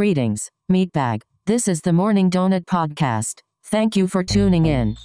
Greetings, Meatbag. This is the Morning Donut Podcast. Thank you for tuning in.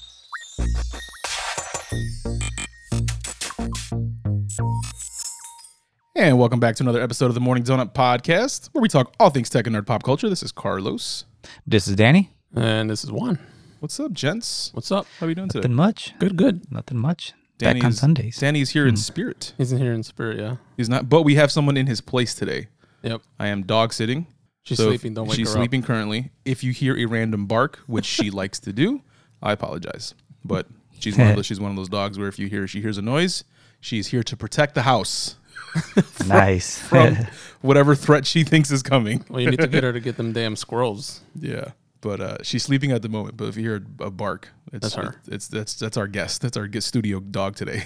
And welcome back to another episode of the Morning Donut Podcast, where we talk all things tech and nerd pop culture. This is Carlos. This is Danny. And this is Juan. What's up, gents? What's up? How are you doing today? Nothing much. Good, good. Nothing much. Danny Back on is- Sundays. Danny is here in hmm. spirit. He's in here in spirit, yeah. He's not, but we have someone in his place today. Yep. I am dog sitting. She's So sleeping. Don't wake She's her sleeping currently. If you hear a random bark, which she likes to do, I apologize. But she's one of those, she's one of those dogs where if you hear she hears a noise, she's here to protect the house nice. from whatever threat she thinks is coming. Well, you need to get her to get them damn squirrels. Yeah, but uh, she's sleeping at the moment. But if you hear a bark, it's That's her. It's that's that's our guest. That's our guest studio dog today.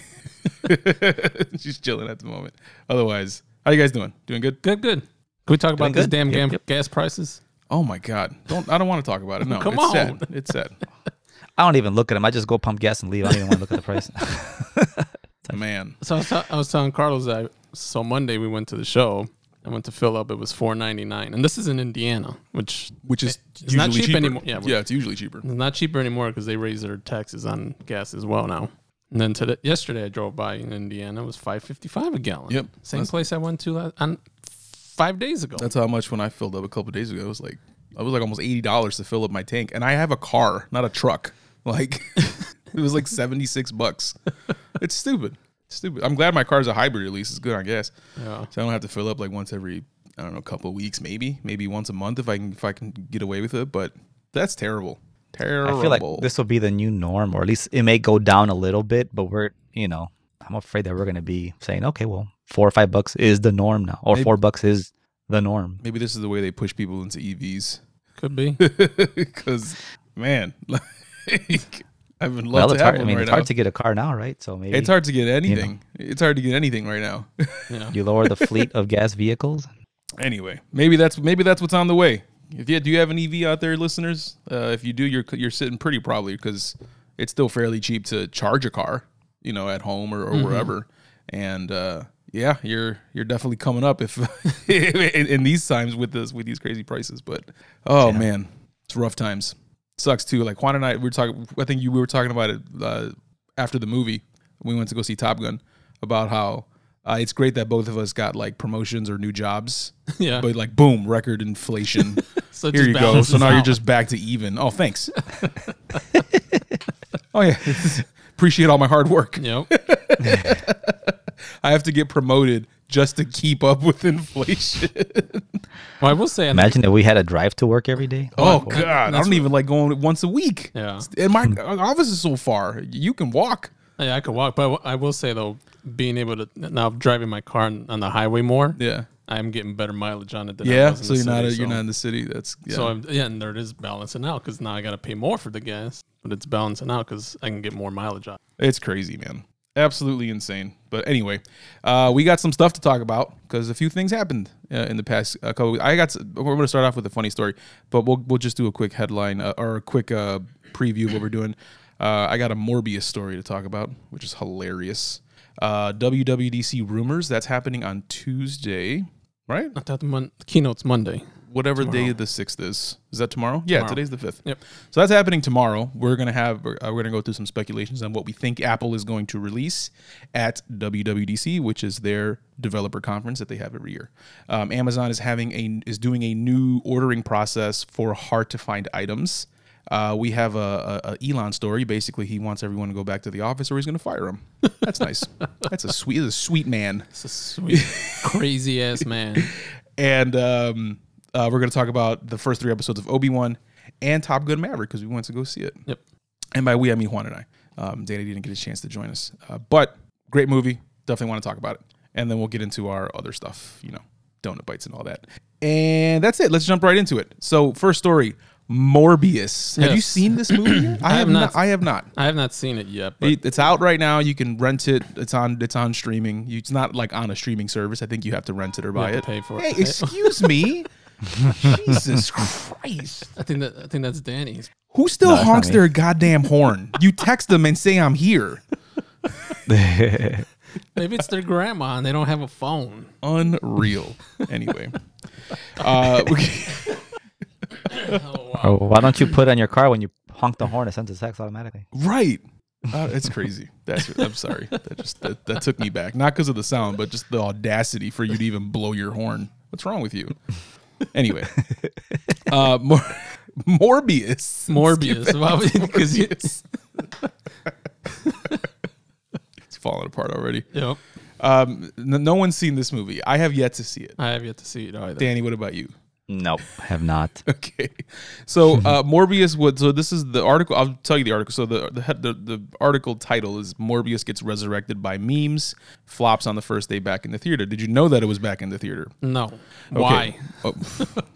she's chilling at the moment. Otherwise, how you guys doing? Doing good? Good, good. Can we talk about Doing this damn Yep, gam- yep. gas prices? Oh my god! Don't I don't want to talk about it. No, Come it's on. sad. It's sad. I don't even look at them. I just go pump gas and leave. I don't even want to look at the price. Man, So I was, t- I was telling Carlos that so Monday we went to the show. I went to fill up. It was four ninety nine, and this is in Indiana, which which is It's not cheap cheaper. anymore. Yeah, yeah, it's usually cheaper. is not cheaper anymore because they raised their taxes on gas as well now. And then today, yesterday, I drove by in Indiana. It was five fifty five a gallon. Yep. Same That's- place I went to last, on five days ago. That's how much when I filled up a couple days ago. It was like I was like almost eighty dollars to fill up my tank, and I have a car, not a truck. Like it was like seventy six bucks. It's stupid. It's stupid. I'm glad my car's a hybrid. At least it's good I guess. yeah. so I don't have to fill up like once every I don't know couple of weeks, maybe maybe once a month if I can if I can get away with it. But that's terrible. Terrible. I feel like this will be the new norm, or at least it may go down a little bit. But we're, you know, I'm afraid that we're going to be saying, okay, well, four or five bucks is the norm now, or Maybe- four bucks is the norm. maybe this is the way they push people into EVs. Could be. Because man, like I would love Well, to it's have hard. I mean, right it's now. hard to get a car now, right? So maybe It's hard to get anything. It's hard to get anything right now. Yeah. you lower the fleet of gas vehicles. anyway, maybe that's maybe that's what's on the way. If you do you have an EV out there, listeners? Uh, if you do, you're you're sitting pretty probably because it's still fairly cheap to charge a car, you know, at home or, or Mm-hmm. wherever. And uh, yeah, you're you're definitely coming up if in, in these times with this with these crazy prices. But oh man, it's rough times. Sucks too. Like Juan and I, we were talking. I think you we were talking about it uh, after the movie. We went to go see Top Gun about how. Uh, it's great that both of us got like promotions or new jobs, Yeah. but like boom, record inflation. So Here you go. So now you're just back to even. Oh, thanks. oh yeah, appreciate all my hard work. Yep. I have to get promoted just to keep up with inflation. Well, I will say, I think- Imagine if we had to drive to work every day. oh, oh that- god, I don't even like going once a week. Yeah. and my office is so far. You can walk. yeah, I could walk, but I will say though, being able to now driving my car on, on the highway more, Yeah, I'm getting better mileage on it. Than I yeah. was in So the you're not a, city, you're not in the city. That's yeah. So I'm, yeah, and there it is balancing out because now I got to pay more for the gas, but it's balancing out because I can get more mileage on. It's crazy, man. Absolutely insane. But anyway, uh, we got some stuff to talk about because a few things happened uh, in the past uh, couple. I got. We're going to start off with a funny story, but we'll we'll just do a quick headline uh, or a quick uh, preview of what we're doing. Uh, I got a Morbius story to talk about, which is hilarious. Uh, WWDC rumors that's happening on Tuesday, right? Thought the, mon- the keynote's Monday. Whatever day the sixth is. Is that tomorrow? Yeah, Tomorrow. today's the fifth. Yep. So that's happening tomorrow. We're gonna have uh, we're gonna go through some speculations on what we think Apple is going to release at WWDC, which is their developer conference that they have every year. Um, Amazon is having a is doing a new ordering process for hard to find items. Uh, we have a, a, a Elon story. Basically, he wants everyone to go back to the office, or he's going to fire him. That's nice. That's a sweet, he's a sweet man. It's a sweet, crazy ass man. and um, uh, we're going to talk about the first three episodes of Obi Wan and Top Gun Maverick because we went to go see it. Yep. And by we, I mean Juan and I. Um, Danny didn't get a chance to join us, uh, but great movie. Definitely want to talk about it, and then we'll get into our other stuff. You know, donut bites and all that. And that's it. Let's jump right into it. So, first story: Morbius. Have you seen this movie? yet? I, have not. not. I have not. I have not seen it yet, It- it's out right now. You can rent it. It's on. It's on streaming. You- It's not like on a streaming service. I think you have to rent it or buy it. pay for Hey, it. excuse me. Jesus Christ. I think that I think that's Danny's. Who still No, it's not honks me. their goddamn horn? You text them and say I'm here. Maybe it's their grandma and they don't have a phone. Unreal. Anyway, uh, we- Or why don't you put it on your car when you honk the horn? It sends a text automatically. Right. Uh, it's crazy. That's I'm sorry. That just that, that took me back. Not because of the sound, but just the audacity for you to even blow your horn. What's wrong with you? Anyway, uh, Mor- Morbius. Morbius. Because you. It's falling apart already. Yep. Um, n- no one's seen this movie. I have yet to see it. I have yet to see it either. Danny, what about you? Nope, have not. Okay, so uh, Morbius would. So this is the article. I'll tell you the article. So the the, head- the the article title is Morbius gets resurrected by memes, flops on the first day back in the theater. Did you know that it was back in the theater? No. Why?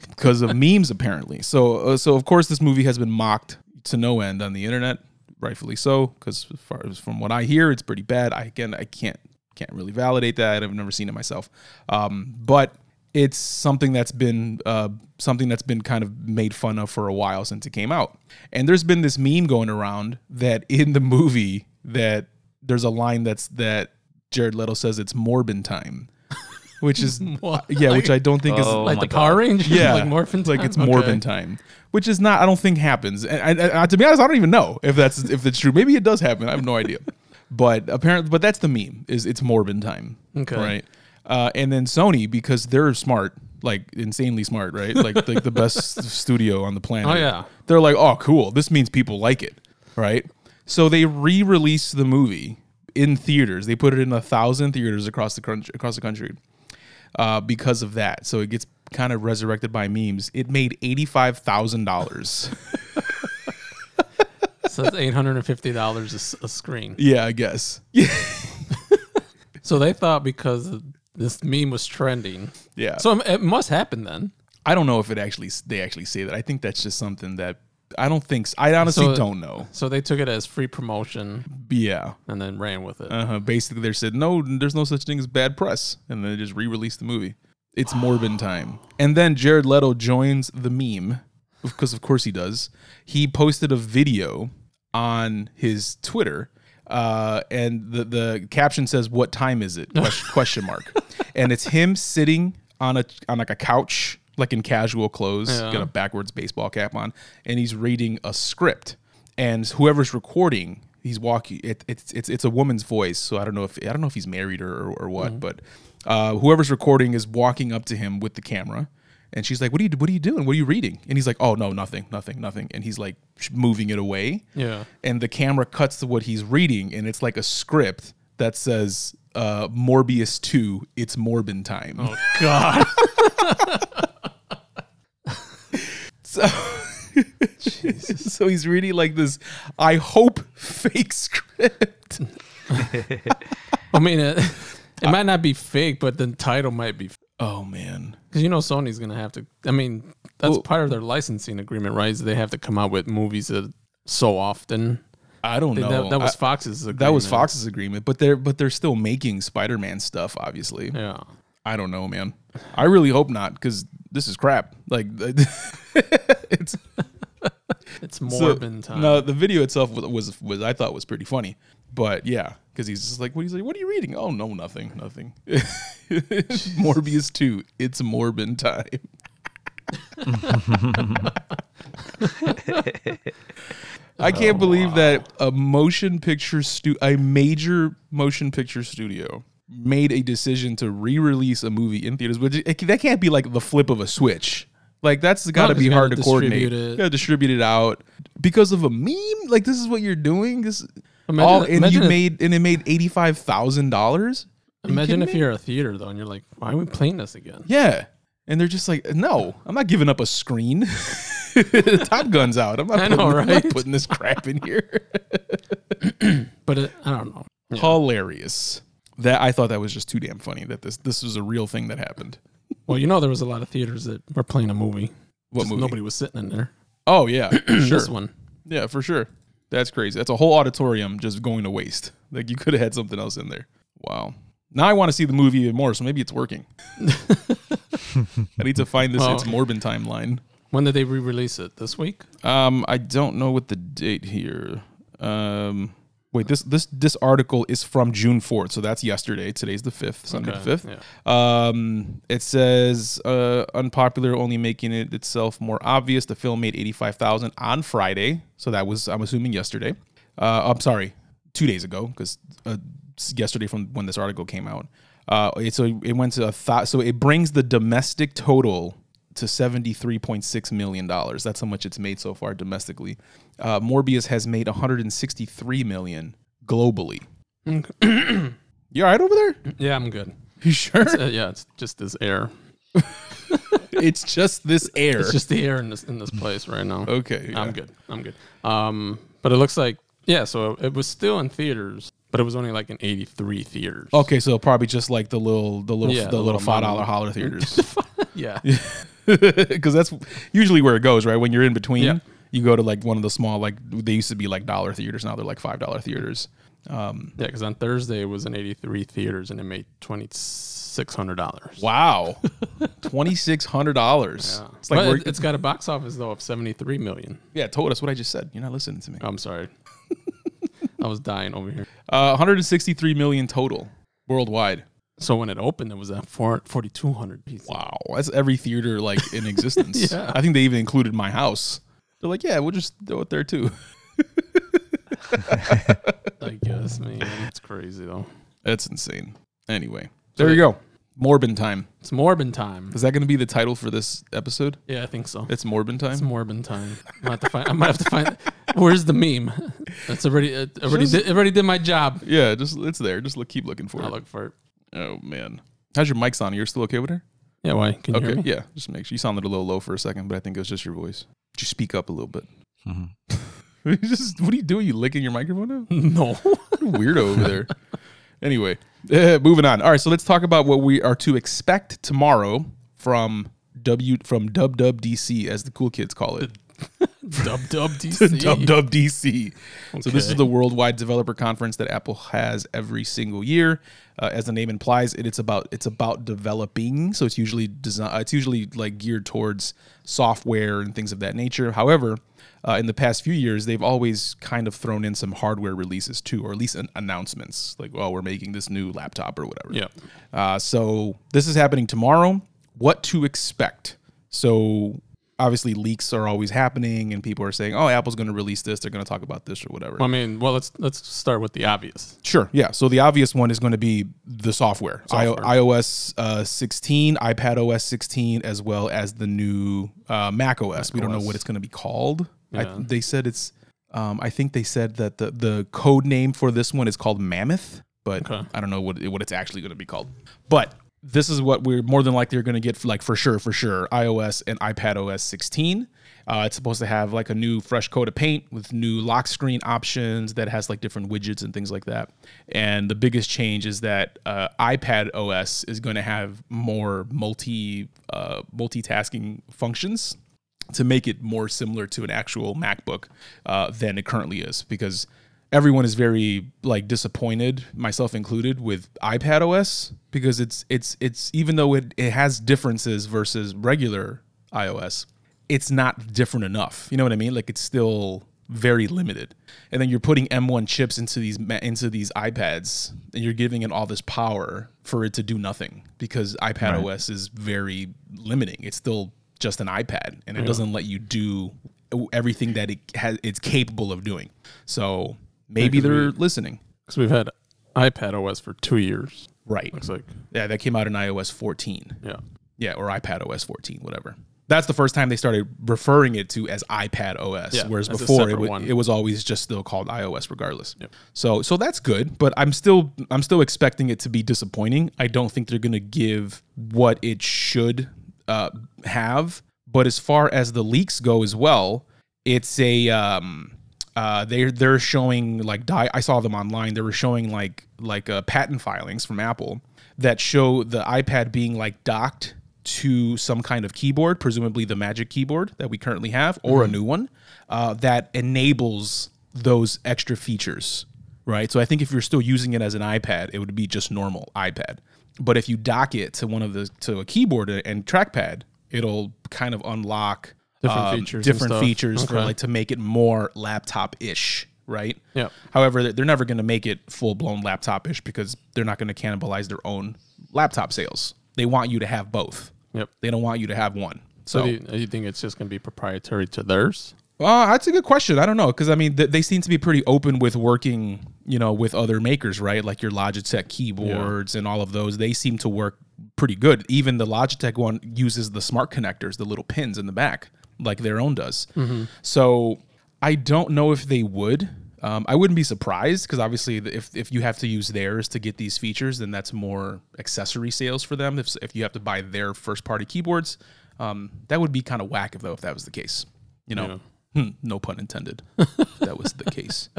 Because of memes, apparently. So uh, so of course this movie has been mocked to no end on the internet, rightfully so. Because as far as from what I hear, it's pretty bad. I again I can't can't really validate that. I've never seen it myself, um, but it's something that's been uh, something that's been kind of made fun of for a while since it came out. And there's been this meme going around that in the movie that there's a line that's that Jared Leto says it's Morbin time, which is What? yeah, which I don't think is Oh like the God. Power Rangers? yeah, like Morphin It's like it's Okay. Morbin time, which is not. I don't think happens. And, and, and to be honest, I don't even know if that's if it's true. Maybe it does happen. I have no idea. But apparently, but that's the meme. Is it's Morbin time? Okay. right. Uh, and then Sony because they're smart, like insanely smart, right? Like like the best studio on the planet. Oh, yeah. They're like, oh, cool. This means people like it, right? So they re-released the movie in theaters. They put it in a thousand theaters across the country. Across the country uh, because of that. So it gets kind of resurrected by memes. It made eighty-five thousand dollars. So that's eight hundred and fifty dollars a screen. yeah, I guess. So they thought because this meme was trending. yeah. So it must happen then. I don't know if it actually they actually say that. I think that's just something that I don't think. I honestly So- don't know. So they took it as free promotion Yeah. and then ran with it. Uh-huh. Basically, they said no. There's no such thing as bad press, and then they just re-released the movie. It's Morbin time, and then Jared Leto joins the meme because, of course, he does. He posted a video on his Twitter, uh, and the the caption says, "What time is it?" Question, question mark, and it's him sitting on a on like a couch, like in casual clothes, Yeah. got a backwards baseball cap on, and he's reading a script. And whoever's recording, he's walking. It, it's it's it's a woman's voice, so I don't know if I don't know if he's married or or, or what, but uh, whoever's recording is walking up to him with the camera, and she's like, "What are you What are you doing? What are you reading?" And he's like, "Oh no, nothing, nothing, nothing." And he's like moving it away, Yeah. and the camera cuts to what he's reading, and it's like a script that says uh, "Morbius two, it's Morbin time." Oh God. So, so he's reading like this, I hope, fake script. I mean, it, it might not be fake, but the title might be Oh man. Because you know Sony's gonna have to. I mean, that's Well- part of their licensing agreement, right? Is they have to come out with movies that so often. I don't They- know. that, that was I- Fox's. Agreement. that was Fox's agreement, but they're but they're still making Spider-Man stuff. Obviously, Yeah. I don't know, man. I really hope not because this is crap. Like it's It's so- Morbin time. No, the video itself was, was was I thought was pretty funny, but yeah, because he's just like, what he's like, what are you reading? Oh no, nothing, nothing. Morbius two, it's Morbin time. I can't oh, believe that a motion picture stu- a major motion picture studio made a decision to re-release a movie in theaters. But it, that can't be like the flip of a switch. Like that's got to be hard to coordinate. You got to distribute it out because of a meme. Like this is what you're doing. This Imagine- all, and you if- made and it made eighty five thousand dollars. Imagine if you're a theater though, and you're like, "Why are we playing this again?" Yeah. And they're just like, no, I'm not giving up a screen. Top Gun's out. I'm not, putting, know, I'm not putting this crap in here. But it, I don't know. Yeah. Hilarious. That I thought that was just too damn funny that this this was a real thing that happened. Well, you know, there was a lot of theaters that were playing a movie. What movie? Nobody was sitting in there. Oh yeah, sure. This one. Yeah, for sure. That's crazy. That's a whole auditorium just going to waste. Like you could have had something else in there. Wow. Now I want to see the movie even more, so maybe it's working. I need to find this Well- it's Morbin timeline. When did they re-release it? This week? Um, I don't know what the date here. Um, Wait, this this this article is from June fourth, so that's yesterday. Today's the fifth, Sunday the Okay, fifth. yeah. Um, it says uh, unpopular, only making it itself more obvious. The film made eighty five thousand on Friday, so that was I'm assuming yesterday. Uh, I'm sorry, two days ago because uh, yesterday from when this article came out. Uh, it, so it went to a thought. So it brings the domestic total to seventy three point six million dollars. That's how much it's made so far domestically. Uh, Morbius has made one hundred and sixty three million globally. you all right over there? Yeah, I'm good. You sure? Uh, yeah, it's just this air. it's just this air. It's just the air in this in this place right now. okay. yeah. I'm good. I'm good. Um, but it looks like yeah. So it was still in theaters, but it was only like in 83 theaters. Okay, so probably just like the little, the little, Yeah, the, the little little five dollar holler theaters, yeah. because that's usually where it goes, right? When you're in between, Yeah. you go to like one of the small, like they used to be like dollar theaters, now they're like five dollar theaters. Um, Yeah, because on Thursday it was in 83 theaters and it made twenty six hundred dollars. wow, twenty six hundred dollars. Yeah. It's like it, it's got a box office though of 73 million. yeah, told us what I just said. You're not listening to me. I'm sorry. I was dying over here. Uh, 163 million total worldwide. So when it opened, it was at 4 4,200 pieces. Wow, that's every theater like in existence. Yeah. I think they even included my house. They're like, yeah, we'll just throw it there too. I guess, man. It's crazy though. That's insane. Anyway, there you go. Morbin time. It's Morbin time. Is that going to be the title for this episode? Yeah, I think so. It's Morbin time. It's Morbin time. I might have to find. I might have to find. Where's the meme? That's already. It already Just- did, already did my job. yeah, just it's there. Just look, keep looking for I'll it. look for it. Oh man, how's your mic sounding? You're still okay with her? Yeah, why? Can you Okay, hear me? yeah. Just make sure you sounded a little low for a second, but I think it was just your voice. You speak up a little bit? Mhm. Just what are you doing? You licking your microphone now? No. Weirdo over there. Anyway, eh, moving on. All right, so let's talk about what we are to expect tomorrow from W from Dub as the cool kids call it. dub dub DC. Dub Dub DC. So this is the worldwide developer conference that Apple has every single year. Uh, as the name implies, it, it's about it's about developing. So it's usually design. It's usually like geared towards software and things of that nature. However, uh, in the past few years, they've always kind of thrown in some hardware releases too, or at least an announcements like, "Well, we're making this new laptop or whatever." Yeah. Uh, so this is happening tomorrow. What to expect? So obviously leaks are always happening, and people are saying, "Oh, Apple's going to release this. They're going to talk about this or whatever." Well, I mean, well, let's let's start with the obvious. Sure. Yeah. So the obvious one is going to be the software. I- iOS uh, 16, iPad OS 16, as well as the new uh, Mac OS. We don't know what it's going to be called. I, Yeah. they said it's. Um, I think they said that the the code name for this one is called Mammoth, but Okay. I don't know what what it's actually going to be called. But this is what we're more than likely are going to get, like for sure, for sure, iOS and iPad OS 16. Uh, it's supposed to have like a new fresh coat of paint with new lock screen options that has like different widgets and things like that. And the biggest change is that uh, iPad OS is going to have more multi uh, multitasking functions to make it more similar to an actual MacBook uh, than it currently is because everyone is very like disappointed, myself included, with iPad OS because it's it's it's even though it, it has differences versus regular iOS, it's not different enough. You know what I mean? Like it's still very limited. And then you're putting M1 chips into these into these iPads and you're giving it all this power for it to do nothing because iPad OS is very limiting. It's still just an iPad and it doesn't let you do everything that it has it's capable of doing. So maybe they're we- listening. Because we've had iPad OS for two years. Right. Looks like. Yeah, that came out in iOS 14. Yeah. Yeah, or iPad OS 14, whatever. That's the first time they started referring it to as iPad OS, Yeah, whereas before it, one. it was always just still called iOS, regardless. Yep. So, so that's good, but I'm still I'm still expecting it to be disappointing. I don't think they're gonna give what it should uh, have. But as far as the leaks go as well, it's a um, uh, they're they're showing like di- I saw them online. They were showing like like uh, patent filings from Apple that show the iPad being like docked to some kind of keyboard, presumably the Magic Keyboard that we currently have, or a new one uh, that enables those extra features. Right. So I think if you're still using it as an iPad, it would be just normal iPad. But if you dock it to one of the to a keyboard and trackpad, it'll kind of unlock Different um, features different features for like to make it more laptop ish, right? Yeah. However, they're never going to make it full blown laptop-ish because they're not going to cannibalize their own laptop sales. They want you to have both. Yep. They don't want you to have one. So, So, do you, do you think it's just going to be proprietary to theirs? uh, that's a good question. I don't know because I mean th- they seem to be pretty open with working, you know, with other makers, right? Like your Logitech keyboards and all of those. They seem to work pretty good. Even the Logitech one uses the smart connectors, the little pins in the back, like their own does. So I don't know if they would. Um, I wouldn't be surprised because obviously, if if you have to use theirs to get these features, then that's more accessory sales for them. If if you have to buy their first party keyboards, um, that would be kind of whack if though if that was the case. You know, Hmm, no pun intended. if that was the case.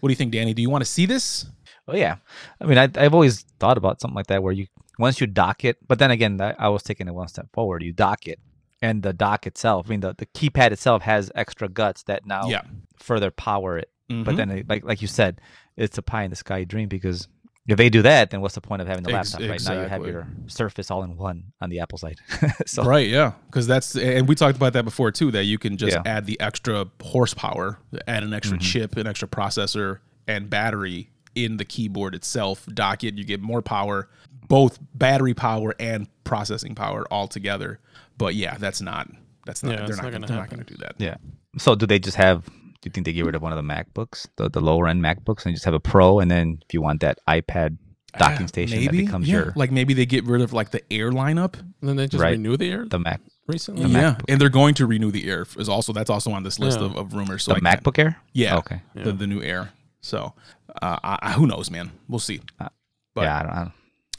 What do you think, Danny? Do you want to see this? Oh yeah, I mean, I, I've always thought about something like that where you once you dock it, but then again, I, I was taking it one step forward. You dock it, and the dock itself, I mean, the, the keypad itself has extra guts that now Yeah. further power it. Mhm. But then, like like you said, it's a pie in the sky dream because if they do that, then what's the point of having the laptop? Right now, you have your Surface all in one on the Apple side. so Right, yeah, because that's and we talked about that before too. That you can just Yeah. add the extra horsepower, add an extra chip, an extra processor, and battery in the keyboard itself. Dock it, you get more power, both battery power and processing power all together. But yeah, that's not. That's not. Yeah, they're not, not gonna, gonna they're not going to do that. yeah. So do they just have? Do you think they get rid of one of the MacBooks, the the lower end MacBooks, and just have a Pro, and then if you want that iPad docking Uh, station, maybe that becomes yeah. your like maybe they get rid of like the Air lineup. And then they just Right. renew the air the Mac recently. yeah, MacBook. and they're going to renew the Air is also that's also on this list Yeah. of, of rumors. So the I can't- MacBook Air. Yeah. Okay. The, the new Air. So, uh, I, I- who knows, man? We'll see. But- yeah, I don't, I don't.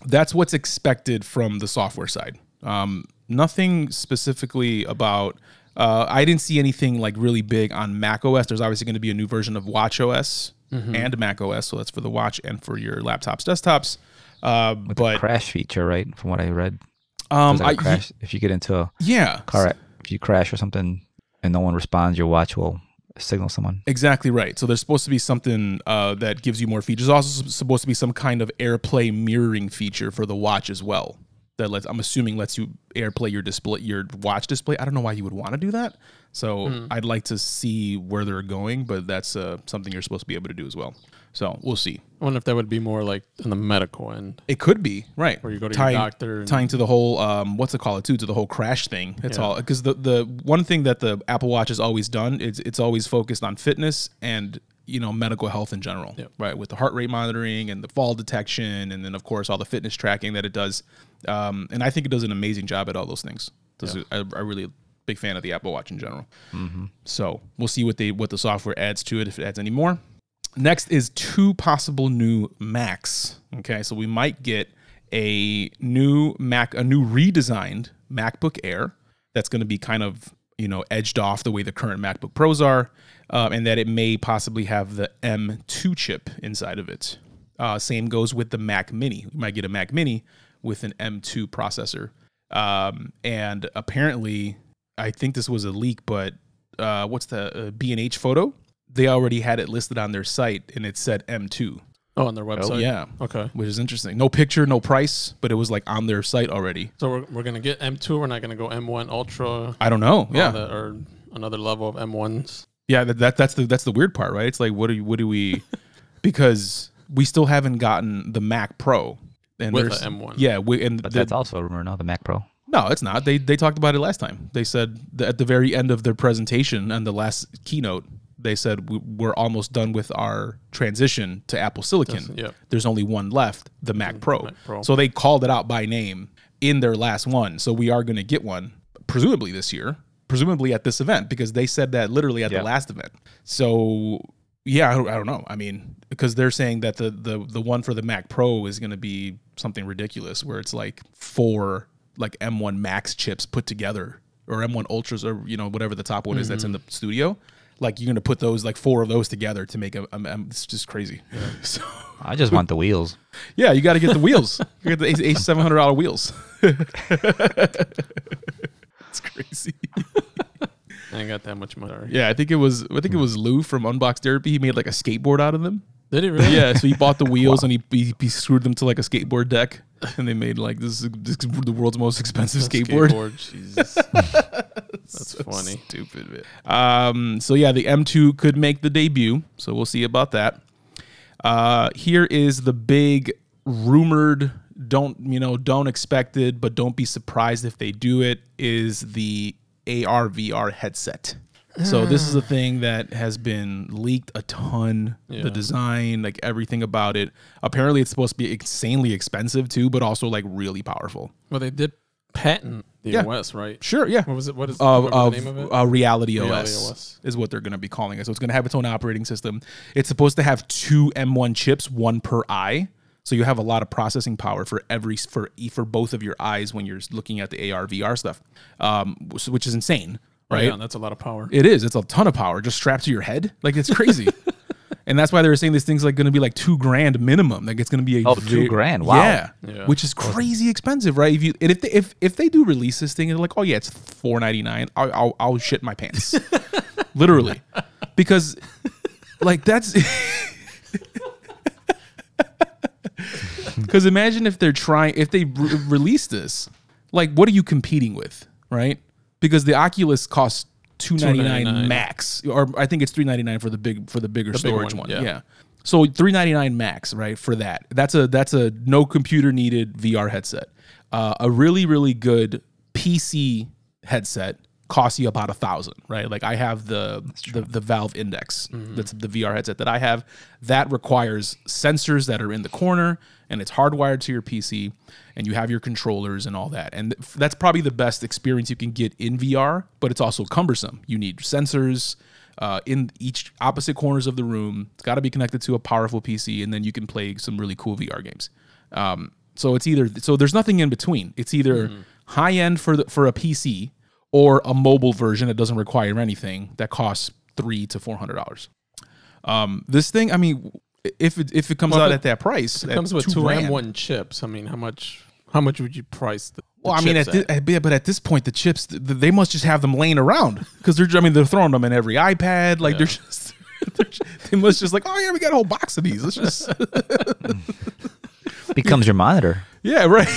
That's what's expected from the software side. Um, nothing specifically about. Uh, I didn't see anything like really big on Mac OS. There's obviously going to be a new version of Watch OS and Mac OS, so that's for the watch and for your laptops, desktops. Uh, With but the crash feature, right? From what I read, um, like I, crash. if you get into a yeah, car, if you crash or something, and no one responds, your watch will signal someone. Exactly right. So there's supposed to be something uh, that gives you more features. Also supposed to be some kind of AirPlay mirroring feature for the watch as well. That lets I'm assuming lets you AirPlay your display, your watch display. I don't know why you would want to do that. So I'd like to see where they're going, but that's uh, something you're supposed to be able to do as well. So we'll see. I wonder if that would be more like on the medical end. It could be right Where you go to your doctor and- tying to the whole um, what's it called too to the whole crash thing. It's Yeah. all because the the one thing that the Apple Watch has always done is it's always focused on fitness and you know medical health in general, Yep. right? With the heart rate monitoring and the fall detection, and then of course all the fitness tracking that it does. Um, and I think it does an amazing job at all those things. Does it- I, I really big fan of the Apple Watch in general. So we'll see what they what the software adds to it if it adds any more. Next is two possible new Macs. Okay, so we might get a new Mac, a new redesigned MacBook Air that's going to be kind of you know edged off the way the current MacBook Pros are, um, and that it may possibly have the M2 chip inside of it. Uh, same goes with the Mac Mini. You might get a Mac Mini with an M2 processor, um, and apparently, I think this was a leak, but uh, what's the uh, B&H photo? They already had it listed on their site, and it said M2. Oh, on their website. yeah, Okay. which is interesting. No picture, no price, but it was like on their site already. So we're, we're gonna get M2. We're not gonna go M1 Ultra. I don't know. Yeah, that- or another level of M1s. Yeah. That, that that's the that's the weird part, right? It's like what do you, what do we? because we still haven't gotten the Mac Pro and With there's- a M1. Yeah, we, and But the- that's also a rumor, no? The Mac Pro. No, it's not. They they talked about it last time. They said that at the very end of their presentation and the last keynote, they said we, we're almost done with our transition to Apple Silicon. That's- yep. There's only one left, the Mac mm-hmm. Pro. Mac Pro. So they called it out by name in their last one. So we are going to get one, presumably this year, presumably at this event, because they said that literally at Yeah. the last event. So yeah, I don't, I don't know. I mean, because they're saying that the the the one for the Mac Pro is going to be something ridiculous, where it's like four like M1 Max chips put together, or M1 Ultras, or you know whatever the top one is that's in mm-hmm. the studio. Like you're going to put those like four of those together to make a. a, a it's just crazy. So I just want the wheels. yeah, you got to get the wheels. You get the seven hundred dollar wheels. it's crazy. I ain't got that much money. Yeah, I think it was. I think it was Lou from Unbox Therapy. He made like a skateboard out of them. Did he really? Yeah, so he bought the wheels and he, he he screwed them to like a skateboard deck, and they made like this is, this is the world's most expensive skateboard. Jesus. That's funny. Stupid. Man. Um, so yeah, the M2 could make the debut. So we'll see about that. Uh, here is the big rumored. Don't you know? Don't expect it, but don't be surprised if they do it. Is the AR VR headset. So this is a thing that has been leaked a ton. Yeah. The design, like everything about it. Apparently, it's supposed to be insanely expensive too, but also like really powerful. Well, they did patent the Yeah. OS, right? Sure, yeah. What was it? What is of, remember of the name of it? uh, Reality, Reality OS, OS. is what they're going to be calling it. So it's going to have its own operating system. It's supposed to have two M1 chips, one per eye. So you have a lot of processing power for every for e- for both of your eyes when you're looking at the AR VR stuff, um, which- which is insane, right? Yeah, that's a lot of power. It is. It's a ton of power just strapped to your head. Like it's crazy. and that's why they were saying this thing's like going to be like two grand minimum. Like it's going to be a Oh, two ve- grand. Wow. Yeah. Yeah. Which is crazy expensive, right? If you and if they, if if they do release this thing and they're like, oh yeah, it's four ninety nine, I'll, I'll I'll shit my pants, literally, because like that's. Because imagine if they're trying, if they re- release this, like what are you competing with, right? Because the Oculus costs two ninety nine max, or I think it's three ninety nine for the big for the bigger big storage one, one. Yeah. yeah. So three ninety nine max, right? For that, that's a that's a no computer needed VR headset. Uh, a really really good PC headset costs you about a thousand, right? Like I have the the, the Valve Index, that's the VR headset that I have. That requires sensors that are in the corner, and it's hardwired to your PC, and you have your controllers and all that. And th- that's probably the best experience you can get in VR, but it's also cumbersome. You need sensors uh, in each opposite corners of the room. It's got to be connected to a powerful PC, and then you can play some really cool VR games. Um, so it's either so there's nothing in between. It's either high end for the, for a PC or a mobile version that doesn't require anything that costs three to four hundred dollars. Um, this thing, I mean, if it if it comes Well, out if at that price, It comes with two grand- M1 chips. I mean, how much? How much would you price the? the Well, I mean, at chips thi- yeah, but at this point, the chips th- they must just have them laying around because they're. I mean, they're throwing them in every iPad. Like they're Yeah. just. They're just they must just like, oh yeah, we got a whole box of these. Let's just. Becomes your monitor. yeah, right.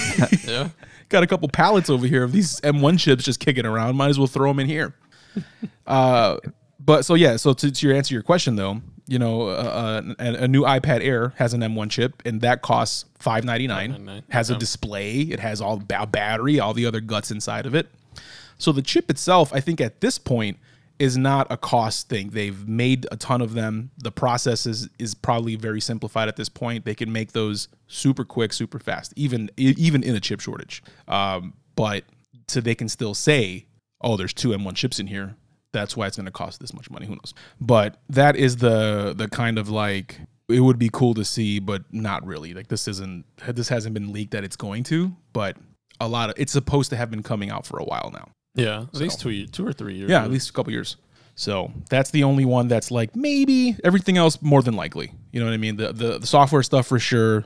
yeah. Got a couple pallets over here of these M1 chips just kicking around. Might as well throw them in here. Uh, but so yeah, so to, to your answer your question though, you know, uh, uh, a, a new iPad Air has an M1 chip, and that costs five ninety nine. Has a display. It has all ba- battery, all the other guts inside of it. So the chip itself, I think at this point is not a cost thing. They've made a ton of them. The process is is probably very simplified at this point. They can make those super quick, super fast, even even in a chip shortage. Um, but so they can still say, "Oh, there's two M1 chips in here. That's why it's going to cost this much money." Who knows? But that is the the kind of like it would be cool to see, but not really. Like this isn't this hasn't been leaked that it's going to, but a lot of it's supposed to have been coming out for a while now. Yeah. At least two, two or three years. Yeah, at least a couple years. So that's the only one that's like maybe everything else more than likely. You know what I mean? The the, the software stuff for sure.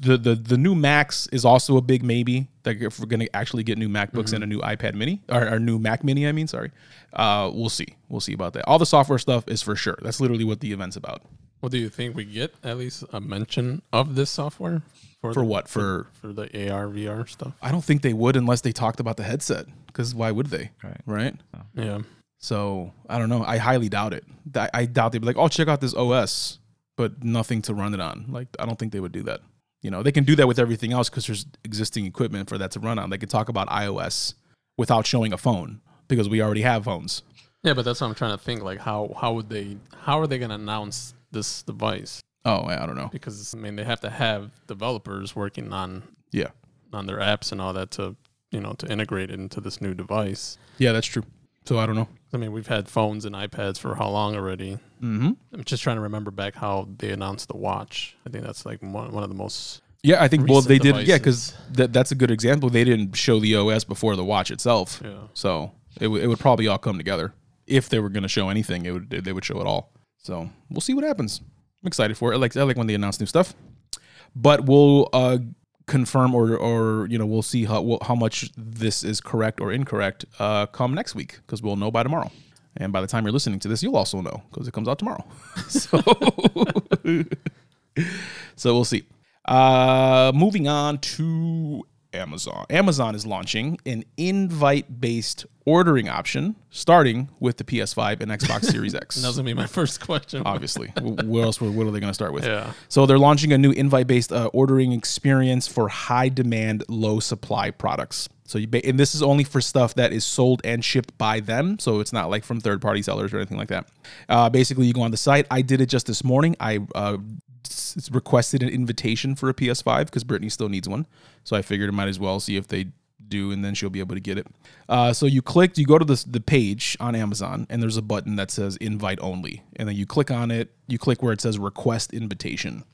The, the the new Macs is also a big maybe. Like if we're gonna actually get new MacBooks and a new iPad Mini or, or new Mac Mini, I mean, sorry. Uh, we'll see. We'll see about that. All the software stuff is for sure. That's literally what the event's about. Well, do you think we get at least a mention of this software For the- what? For for the AR VR stuff? I don't think they would unless they talked about the headset. Because why would they? Right. Right. Yeah. So I don't know. I highly doubt it. I, I doubt they'd be like, "Oh, check out this OS," but nothing to run it on. Like I don't think they would do that. You know, they can do that with everything else because there's existing equipment for that to run on. They can talk about iOS without showing a phone because we already have phones. Yeah, but that's what I'm trying to think. Like, how how would they? How are they going to announce this device? Oh, I I don't know. Because I mean, they have to have developers working on Yeah, on their apps and all that to you know to integrate it into this new device. yeah, that's true. So I don't know. I mean, we've had phones and iPads for how long already? Mm-hmm. I'm just trying to remember back how they announced the watch. I think that's like one, one of the most. Yeah, I think well they did. Yeah, because devices. that, that's a good example. They didn't show the OS before the watch itself. Yeah. So it, w- it would probably all come together. If they were going to show anything, it would they would show it all. So we'll see what happens. I'm excited for it. I like I like when they announce new stuff. But we'll uh, confirm or or you know we'll see how how much this is correct or incorrect uh, come next week because we'll know by tomorrow. And by the time you're listening to this, you'll also know because it comes out tomorrow. so so we'll see. Uh, moving on to Amazon. Amazon is launching an invite based ordering option starting with the PS5 and Xbox Series X. That was gonna be my first question. Obviously, Wh- what else? What are they going to start with? Yeah. So they're launching a new invite-based uh, ordering experience for high-demand, low-supply products. So you ba- and this is only for stuff that is sold and shipped by them. So it's not like from third-party sellers or anything like that. Uh, basically, you go on the site. I did it just this morning. I uh, requested an invitation for a PS5 because Brittany still needs one. So I figured I might as well see if they do, and then she'll be able to get it. Uh, so you click, you go to the the page on Amazon, and there's a button that says invite only, and then you click on it. You click where it says request invitation,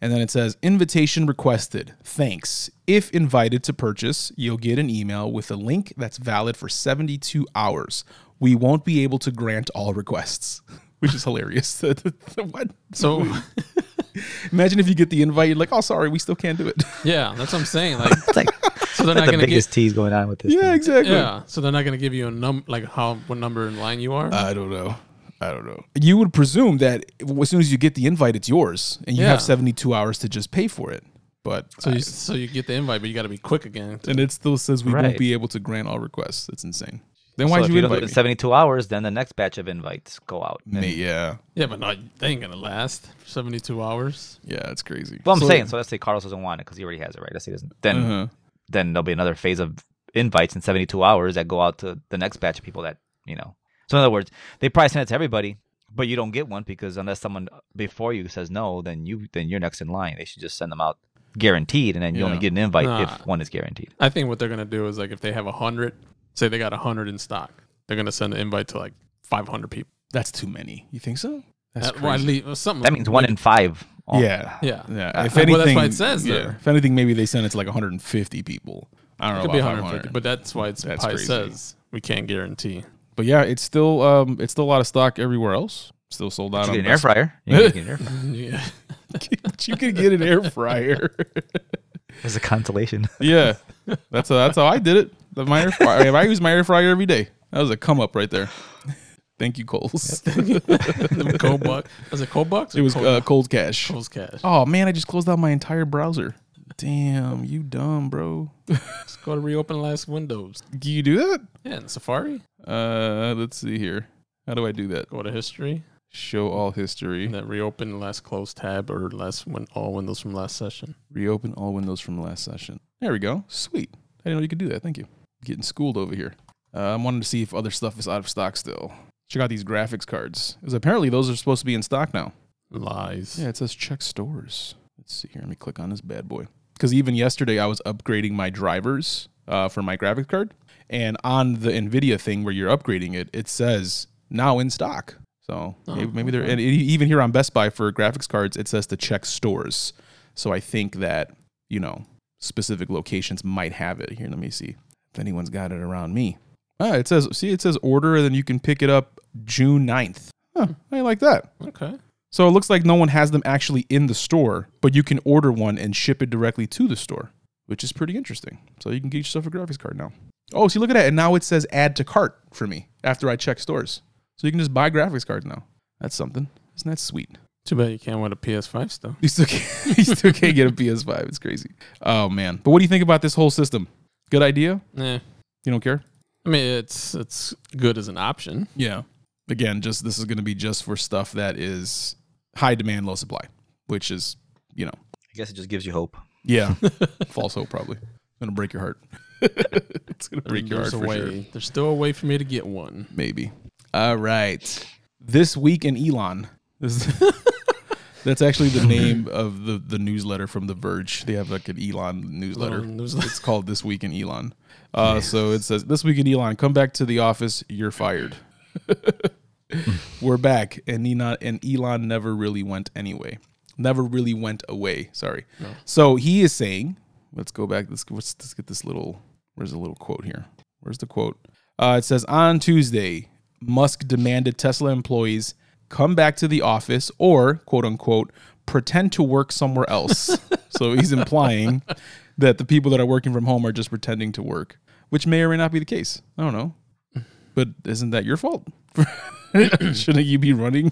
and then it says invitation requested. Thanks. If invited to purchase, you'll get an email with a link that's valid for 72 hours. We won't be able to grant all requests. Which is hilarious. what? So Imagine if you get the invite, you're like, "Oh, sorry, we still can't do it." yeah, that's what I'm saying. Like, It's like so they're not the gonna biggest give. tease going on with this. yeah, thing. exactly. Yeah, so they're not gonna give you a num like how what number in line you are. I don't know. I don't know. You would presume that as soon as you get the invite, it's yours, and you Yeah. have 72 hours to just pay for it. But so I- you so you get the invite, but you got to be quick again. and it still says we won't be able to grant all requests. That's insane. Then why'd if you don't do invite me? 72 hours, then the next batch of invites go out. And- Mate, yeah, Yeah, but not they ain't gonna last 72 hours. yeah, it's crazy. Well, I'm So- saying, so let's say Carlos doesn't want it because he already has it, right? Let's say he doesn't. Then, Uh-huh. then there'll be another phase of invites in 72 hours that go out to the next batch of people that you know. So in other words, they probably send it to everybody, but you don't get one because unless someone before you says no, then you then you're next in line. They should just send them out guaranteed, and then you Yeah. only get an invite Nah. if one is guaranteed. I think what they're gonna do is like if they have a hundred, say they got a hundred in stock, they're gonna send an invite to like 500 people. That's too many. You think so? That's That, well, at crazy. least something. That means one in five. all- yeah, Yeah. yeah. If well, anything, that's why it says yeah, there. If anything, maybe they send it to like 150 people. I don't It know could be about 150, 500. but that's why it's That's probably crazy. says we can't guarantee. But yeah, it's still um, it's still a lot of stock everywhere else. Still sold out. You on get an air fryer. You can get an air fryer. yeah. you can get an air fryer. As a consolation. yeah, that's how, that's how I did it. The- My air fryer, I use my air fryer every day. That was a come up right there. Thank you, Kohl's. the cold buck. Was it cold bucks? or it was cold, uh, Kohl's Cash. Kohl's cash. Oh man, I just closed out my entire browser. Damn, you dumb, bro. Let's go to reopen last Windows. Do you do that? Yeah, in Safari. Uh, let's see here. How do I do that? Go to history Show all history. and then reopen last closed tab or last when all windows from last session. Reopen all windows from last session. There we go. Sweet. I didn't know you could do that. Thank you. Getting schooled over here. Uh, I'm wanting to see if other stuff is out of stock still. Check out these graphics cards. Because apparently those are supposed to be in stock now. Lies. Yeah, it says check stores. Let's see here. Let me click on this bad boy. Because even yesterday I was upgrading my drivers uh, for my graphics card. And on the NVIDIA thing where you're upgrading it, it says now in stock. So Oh, maybe, maybe they're, and even here on Best Buy for graphics cards, it says to check stores. So I think that, you know, specific locations might have it. Here, let me see if anyone's got it around me. Ah, it says, see, it says order, and then you can pick it up June 9th. Huh, I like that. Okay. So it looks like no one has them actually in the store, but you can order one and ship it directly to the store, which is pretty interesting. So you can get yourself a graphics card now. Oh, see, look at that. And now it says add to cart for me after I check stores. So you can just buy graphics cards now. That's something. Isn't that sweet? Too bad you can't win a PS5 still. You still can't, you still can't get a PS5. It's crazy. Oh, man. But what do you think about this whole system? Good idea? Yeah. You don't care? I mean, it's it's good as an option. Yeah. Again, just this is going to be just for stuff that is high demand, low supply, which is, you know, I guess it just gives you hope. Yeah. False hope, probably. It's gonna break your heart. it's gonna break your heart There's for a way. sure. There's still a way for me to get one. Maybe. All right. This week in Elon. That's actually the name of the, the newsletter from The Verge. They have like an Elon newsletter. Newsletter. It's called This Week in Elon. Uh, so it says, This week in Elon, come back to the office, you're fired. We're back. And Elon, and Elon never really went anyway. Never really went away. Sorry. So he is saying, let's go back. Let's, let's, let's get this little, where's the little quote here? Where's the quote? Uh, it says, On Tuesday, Musk demanded Tesla employees come back to the office or, quote unquote, pretend to work somewhere else. so he's implying that the people that are working from home are just pretending to work, which may or may not be the case. I don't know. But isn't that your fault? Shouldn't you be running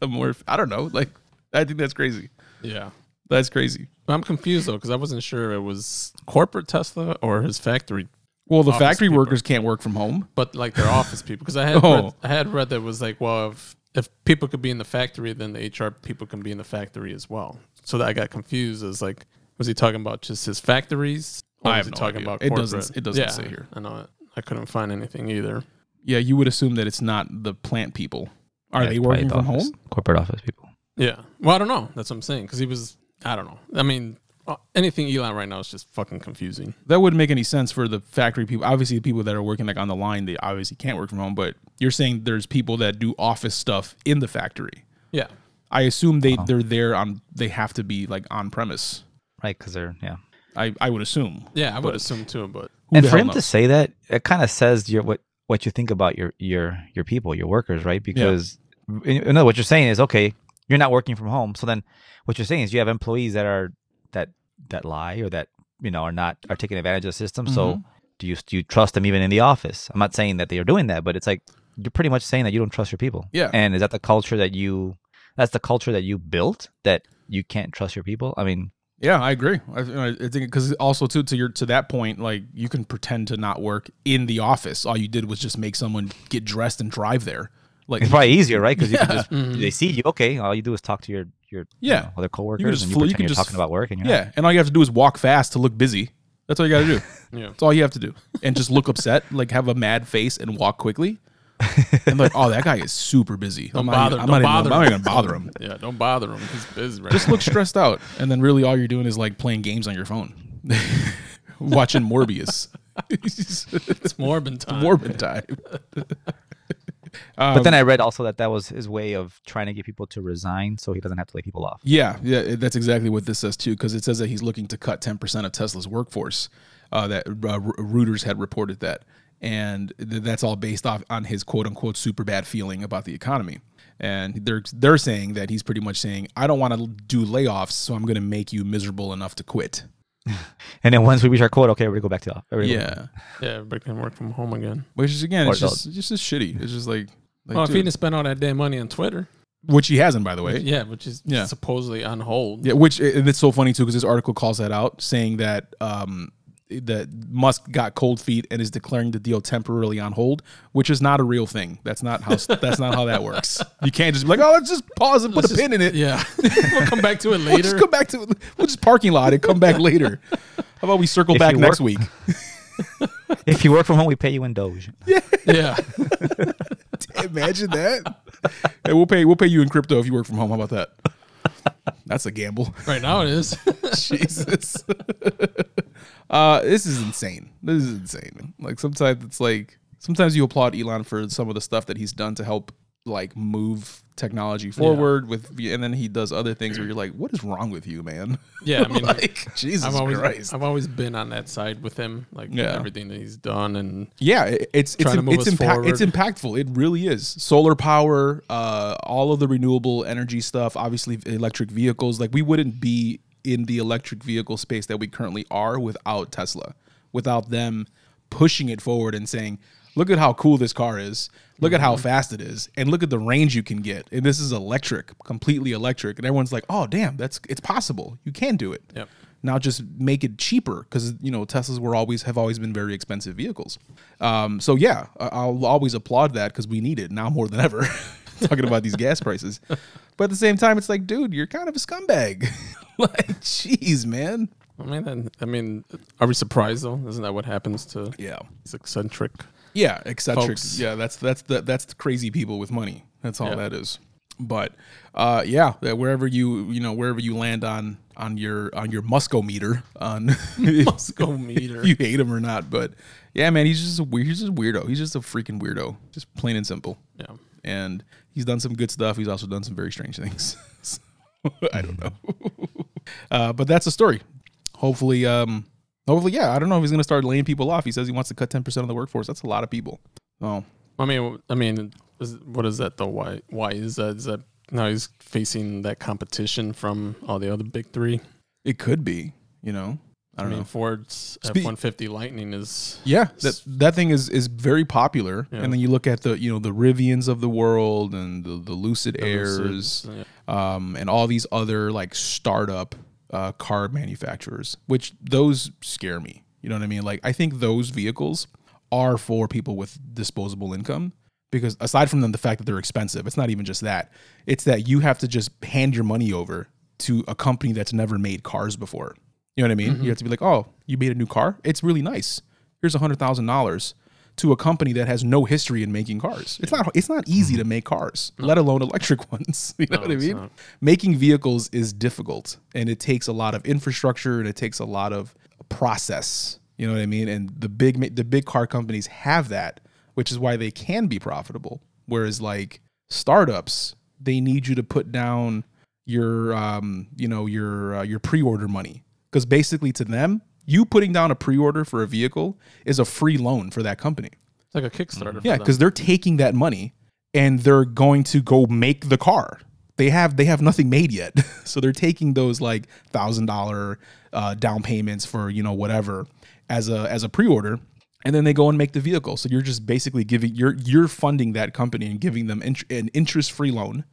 a more? I don't know. Like, I think that's crazy. Yeah. That's crazy. I'm confused though because I wasn't sure it was corporate Tesla or his factory, Well, the factory people. workers can't work from home. but like their office people. Because I had Oh. read, I had read that it was like, well, if if people could be in the factory, then the HR people can be in the factory as well. So that I got confused as like, was he talking about just his factories? Or I was have he no talking idea. about It doesn't- corporate? it doesn't Yeah, say here. I know it. I couldn't find anything either. Yeah, you would assume that it's not the plant people. Are Yeah, they working the from office- home? Corporate office people. Yeah. Well, I don't know. That's what I'm saying. Because he was, I don't know. I mean, uh, anything Elon right now is just fucking confusing. That wouldn't make any sense for the factory people. Obviously, the people that are working like on the line, they obviously can't work from home. But you're saying there's people that do office stuff in the factory. Yeah. I assume they Oh. they're there on. They have to be like on premise. Right, because they're yeah. I I would assume. Yeah, I would But assume too, but and for hell him to say that, it kind of says your what what you think about your your your people, your workers, right? Because you know what you're saying is okay, you're not working from home, so then what you're saying is you have employees that are that that lie or that you know are not are taking advantage of the system. So Mhm. do you do you trust them even in the office? I'm not saying that they are doing that, but it's like you're pretty much saying that you don't trust your people. Yeah. And is that the culture that you? That's the culture that you built that you can't trust your people. I mean, Yeah, I agree. I, I think because also too to your to that point, like you can pretend to not work in the office. All you did was just make someone get dressed and drive there. Like it's probably easier, right? Because you can just Mhm. they see you. Okay, all you do is talk to your your you Yeah. know, other coworkers, just and you flo- you pretend can you are just- talking about work, and you're not. yeah, and all you have to do is walk fast to look busy. That's all you got to do. yeah. That's all you have to do, and just look upset, like have a mad face and walk quickly. and like, oh, that guy is super busy. Don't I'm not bother. even- I'm don't not even- I'm not even gonna bother him. Yeah, don't bother him. He's busy. Right Just look stressed out, and then really all you're doing is like playing games on your phone, watching Morbius. it's Morbin time. Morbid time. But then I read also that that was his way of trying to get people to resign, so he doesn't have to lay people off. Yeah, yeah, that's exactly what this says too, because it says that he's looking to cut 10% of Tesla's workforce. Uh, that uh, Reuters had reported that, and th- that's all based off on his quote unquote super bad feeling about the economy. And they're they're saying that he's pretty much saying, I don't want to do layoffs, so I'm going to make you miserable enough to quit. And then once we reach our quota, okay, we're gonna go back to off. everybody go- Yeah, Yeah, everybody can work from home again. which is again, Or it's just it's just shitty. It's just like, like well, if he dude- didn't spend all that damn money on Twitter, which he hasn't, by the way. yeah, which is Yeah. supposedly on hold. Yeah, which and it's so funny too because this article calls that out, saying that um, that Musk got cold feet and is declaring the deal temporarily on hold, which is not a real thing. That's not how that's not how that works. You can't just be like, oh, let's just pause and put Let's a pin in it. Yeah, we'll come back to it We'll just later. come back to we'll just parking lot and come back later. How about we circle If back next work- week? If you work from home, we pay you in Doge. yeah, Imagine that. Hey, we'll pay we'll pay you in crypto if you work from home. How about that? That's a gamble. right now it is. Jesus. uh, this is insane. This is insane. Like sometimes it's like sometimes you applaud Elon for some of the stuff that he's done to help like move technology forward with and then he does other things where you're like, what is wrong with you, man? Yeah, I mean, like Jesus I've always Christ. I've always been on that side with him, like Yeah. everything that he's done, and Yeah, it- it's it's Trying to move it's, impa- it's impactful. It really is. Solar power, uh, all of the renewable energy stuff, obviously electric vehicles. Like we wouldn't be in the electric vehicle space that we currently are without Tesla, without them pushing it forward and saying, "Look at how cool this car is. Look at how Mm-hmm. fast it is, and look at the range you can get. And this is electric, completely electric." And everyone's like, "Oh, damn, that's it's possible. You can do it." Yep. now just make it cheaper because you know Teslas were always have always been very expensive vehicles. Um, so yeah, I- I'll always applaud that because we need it now more than ever. Talking about these gas prices, but at the same time, it's like, dude, you're kind of a scumbag. like, jeez, man. I mean, I mean, are we surprised though? Isn't that what happens to Yeah, these eccentric? Yeah, eccentric. Folks. Yeah, that's that's the that's the crazy people with money. That's all Yeah. that is. But uh, yeah, that wherever you you know wherever you land on on your on your Musco meter on Musco meter. you hate him or not. But yeah, man, he's just a weird. He's just a weirdo. He's just a freaking weirdo. Just plain and simple. Yeah. And he's done some good stuff. He's also done some very strange things. So, I don't know. uh, but that's the story. Hopefully, um, hopefully, yeah. I don't know if he's gonna start laying people off. He says he wants to cut ten percent of the workforce. That's a lot of people. Oh, I mean, I mean, is, what is that though? Why? Why is that? Is that now he's facing that competition from all the other big three? it could be. You know, I I, don't mean, know. Ford's F one fifty Lightning is Yeah, that that thing is is very popular. Yeah. And then you look at the you know the Rivians of the world and the, the Lucid the Airs. Lucid, yeah. um, and all these other like startup uh, car manufacturers, which those scare me. You know what I mean? Like I think those vehicles are for people with disposable income because aside from them the fact that they're expensive, it's not even just that. It's that you have to just hand your money over to a company that's never made cars before. You know what I mean? You have to be like, "Oh, you made a new car? It's really nice. Here's a hundred thousand dollars." To a company that has no history in making cars, it's not it's not easy to make cars, let alone electric ones. You know No, what I mean? not. Making vehicles is difficult, and it takes a lot of infrastructure and it takes a lot of process. You know what I mean? And the big the big car companies have that, which is why they can be profitable. Whereas like startups, they need you to put down your um you know your uh, your pre-order money because basically to them, you putting down a pre-order for a vehicle is a free loan for that company. It's like a Kickstarter. Yeah, for them. because they're taking that money and they're going to go make the car. They have they have nothing made yet, so they're taking those like thousand dollar uh, down payments for you know whatever as a as a pre order, and then they go and make the vehicle. So you're just basically giving you're you're funding that company and giving them int- an interest free loan,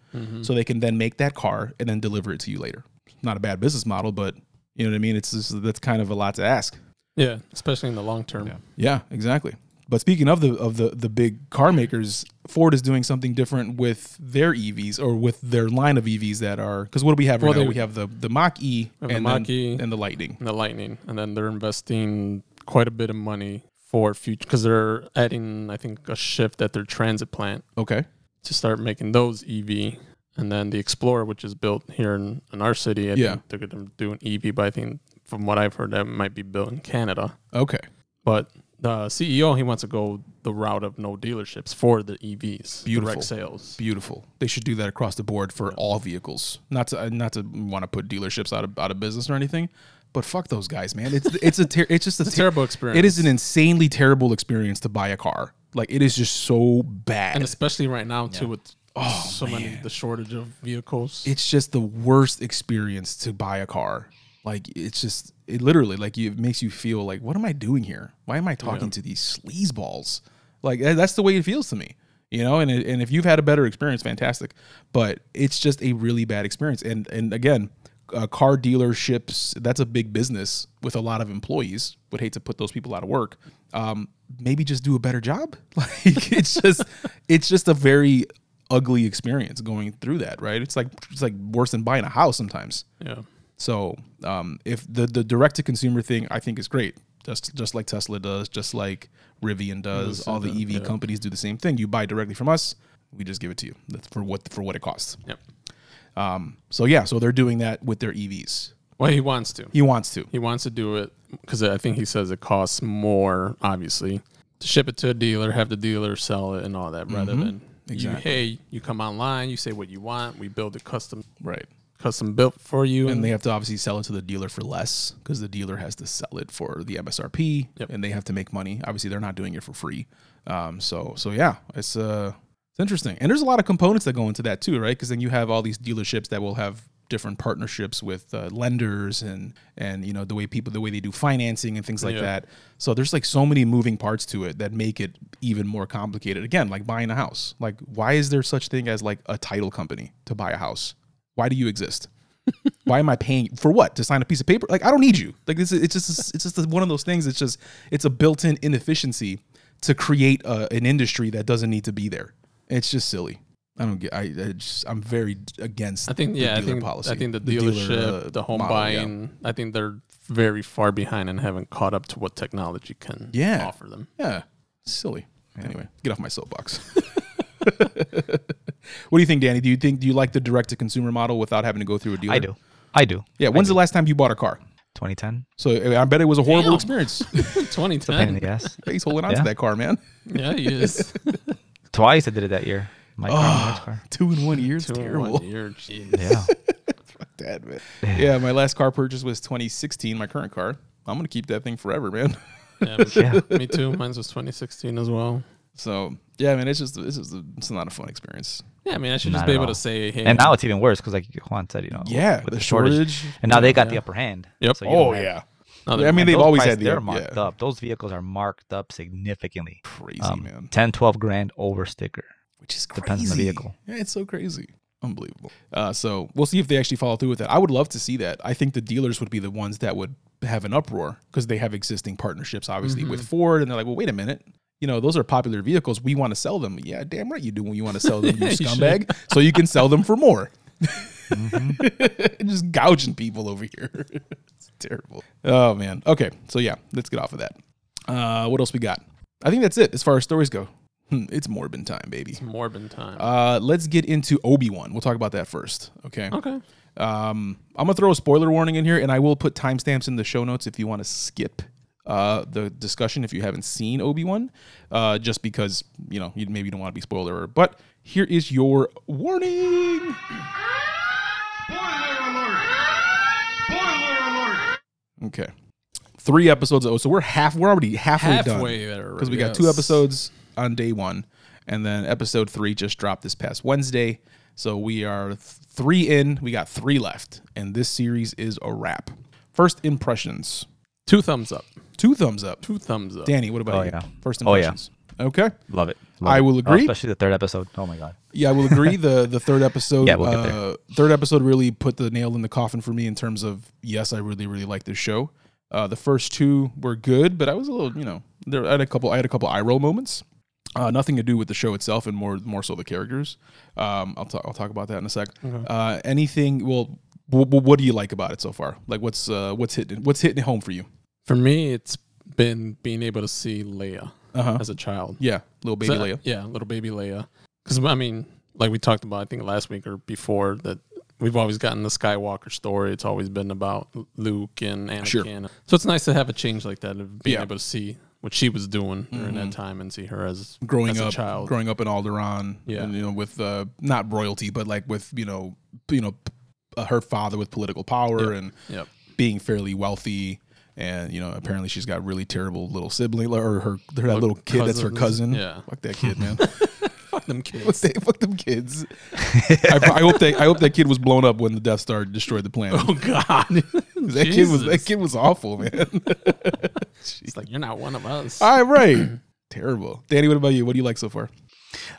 so they can then make that car and then deliver it to you later. Not a bad business model, but you know what I mean. It's just, that's kind of a lot to ask. yeah, especially in the long term. Yeah, exactly. But speaking of the of the the big car makers, Ford is doing something different with their EVs or with their line of EVs that are because what do we have right Well, now? We have the the Mach E have the and Mach E. and the Lightning. And the Lightning, and then they're investing quite a bit of money for future because they're adding, I think, a shift at their transit plant Okay, to start making those EV. And then the Explorer, which is built here in, in our city, I Yeah. think they're going to do an EV, but I think from what I've heard, that might be built in Canada. okay, But the CEO, he wants to go the route of no dealerships for the EVs, Beautiful. direct sales. beautiful. They should do that across the board for all vehicles. Not to not to want to put dealerships out of out of business or anything, but fuck those guys, man. It's it's a ter- it's just a It's a ter- terrible experience. It is an insanely terrible experience to buy a car. Like it is just so bad. and especially right now too with Oh, so many the shortage of vehicles. it's just the worst experience to buy a car. Like it's just it literally like it makes you feel like what am I doing here? Why am I talking to these sleazeballs? Like that's the way it feels to me. You know, and it, and if you've had a better experience, fantastic. But it's just a really bad experience. And and again, uh, car dealerships that's a big business with a lot of employees. Would hate to put those people out of work. Um, maybe just do a better job. Like it's just it's just a very ugly experience going through that, right? It's like it's like worse than buying a house sometimes. yeah. So um, if the the direct to consumer thing, I think is great. Just just like Tesla does, just like Rivian does, all the EV yeah. companies do the same thing. You buy directly from us, we just give it to you That's for what for what it costs. Yep. So yeah, so they're doing that with their EVs. Well, he wants to. He wants to. He wants to do it because I think he says it costs more, obviously, to ship it to a dealer, have the dealer sell it, and all that, rather than Exactly. you. Hey, you come online, you say what you want, we build it custom, Right. custom built for you, And they have to obviously sell it to the dealer for less because the dealer has to sell it for the MSRP, Yep. and they have to make money. Obviously, they're not doing it for free. Um, so so yeah, it's uh it's interesting, and there's a lot of components that go into that too, right? Because then you have all these dealerships that will have different partnerships with uh, lenders and and you know the way people the way they do financing and things like Yeah. that. So there's like so many moving parts to it that make it even more complicated. Again, like buying a house. Like why is there such thing as like a title company to buy a house? Why do you exist? Why am I paying for what? To sign a piece of paper? Like I don't need you. Like this is it's just it's just one of those things. It's just it's a built-in inefficiency to create a, an industry that doesn't need to be there. It's just silly. I don't get. I, I just I'm very against. I think the yeah, I think policy. I think the, dealer, dealership, uh, the home model, yeah. buying, I think they're very far behind and haven't caught up to what technology can Yeah. offer them. Yeah, silly. Anyway, get off my soapbox. what do you think, Danny? Do you think do you like the direct to consumer model without having to go through a dealer? I do. I do. Yeah. When's the last time you bought a car? 2010. So I bet it was a horrible Damn. experience. Pain in 2010. the ass. He's holding on to that car, man. yeah, he is. Twice I did it that year. My car, Oh. my car. Two in one year is terrible. one year, jeez. Yeah. Dad, man. Yeah, my last car purchase was 2016. My current car. I'm gonna keep that thing forever, man. Yeah, Yeah. me too. Mine was 2016 as well. So yeah, man, it's just it's just it's not a fun experience. Yeah, I mean, I should Not just be able all. to say, hey, And now it's even worse because, like Juan said, you know, Yeah, with the the shortage, shortage. and now they got the upper hand. Yep. So Oh don't have- yeah, no, I mean they've always prices, had the they're marked yeah. up. Those vehicles are marked up significantly. Crazy Um, man, 10, 12 grand over sticker. Which is crazy. depends on the vehicle. Yeah, it's so crazy. Unbelievable. Uh, so we'll see if they actually follow through with that. I would love to see that. I think the dealers would be the ones that would have an uproar because they have existing partnerships, obviously, with Ford, and they're like, well, wait a minute. You know, those are popular vehicles. We want to sell them. Yeah, damn right you do when you want to sell them, you You scumbag. so you can sell them for more. Just gouging people over here. it's terrible. Oh man. Okay, so yeah, let's get off of that. Uh, what else we got? I think that's it as far as stories go. Hmm, it's Morbin time, baby. It's Morbin time. Uh, let's get into Obi Wan. We'll talk about that first. Okay. okay. Um, I'm gonna throw a spoiler warning in here, and I will put timestamps in the show notes if you want to skip uh, the discussion if you haven't seen Obi Wan, uh, just because you know you maybe you don't want to be spoiler. But here is your warning. Spoiler alert! Spoiler alert! Okay. Three episodes. Of oh, so we're half. We're already halfway, Halfway done because we got two episodes on day one, and then episode three just dropped this past Wednesday. So we are th- three in. We got three left, and this series is a wrap. First impressions. Two thumbs up. Two thumbs up. Two thumbs up. Danny, what about Oh, you? yeah. First impressions. Oh, yeah. impressions. Okay. Love it. I it. will Oh, agree. especially the third episode. Oh my god. Yeah, I will agree. the The third episode, Yeah, we'll get uh, third episode really put the nail in the coffin for me in terms of yes, I really really like this show. Uh, the first two were good, but I was a little, you know, there I had a couple. I had a couple eye roll moments. Uh, nothing to do with the show itself, and more more so the characters. Um, I'll talk. I'll talk about that in a sec. Uh, anything? Well, w- w- what do you like about it so far? Like, what's uh, what's hitting what's hitting home for you? For me, it's been being able to see Leia Uh huh. as a child. Yeah, little baby So, Leia. Yeah, little baby Leia. Because I mean, like we talked about, I think last week or before that we've always gotten the Skywalker story. It's always been about Luke and Anakin. Sure. So it's nice to have a change like that of being Yeah. able to see what she was doing during that time and see her as growing as up, a child. growing up in Alderaan, Yeah. and, you know, with uh, not royalty, but like with you know, you know, uh, her father with political power Yep. and Yep. being fairly wealthy, and you know, apparently she's got really terrible little sibling or her that Little little kid that's her cousin. cousins. Yeah. fuck that kid, man. Fuck them fuck, kids. they, fuck them kids. I, I hope that I hope that kid was blown up when the Death Star destroyed the planet. oh God. that kid was that kid was awful, man. It's like you're not one of us. All right, right. terrible. Danny, what about you? What do you like so far?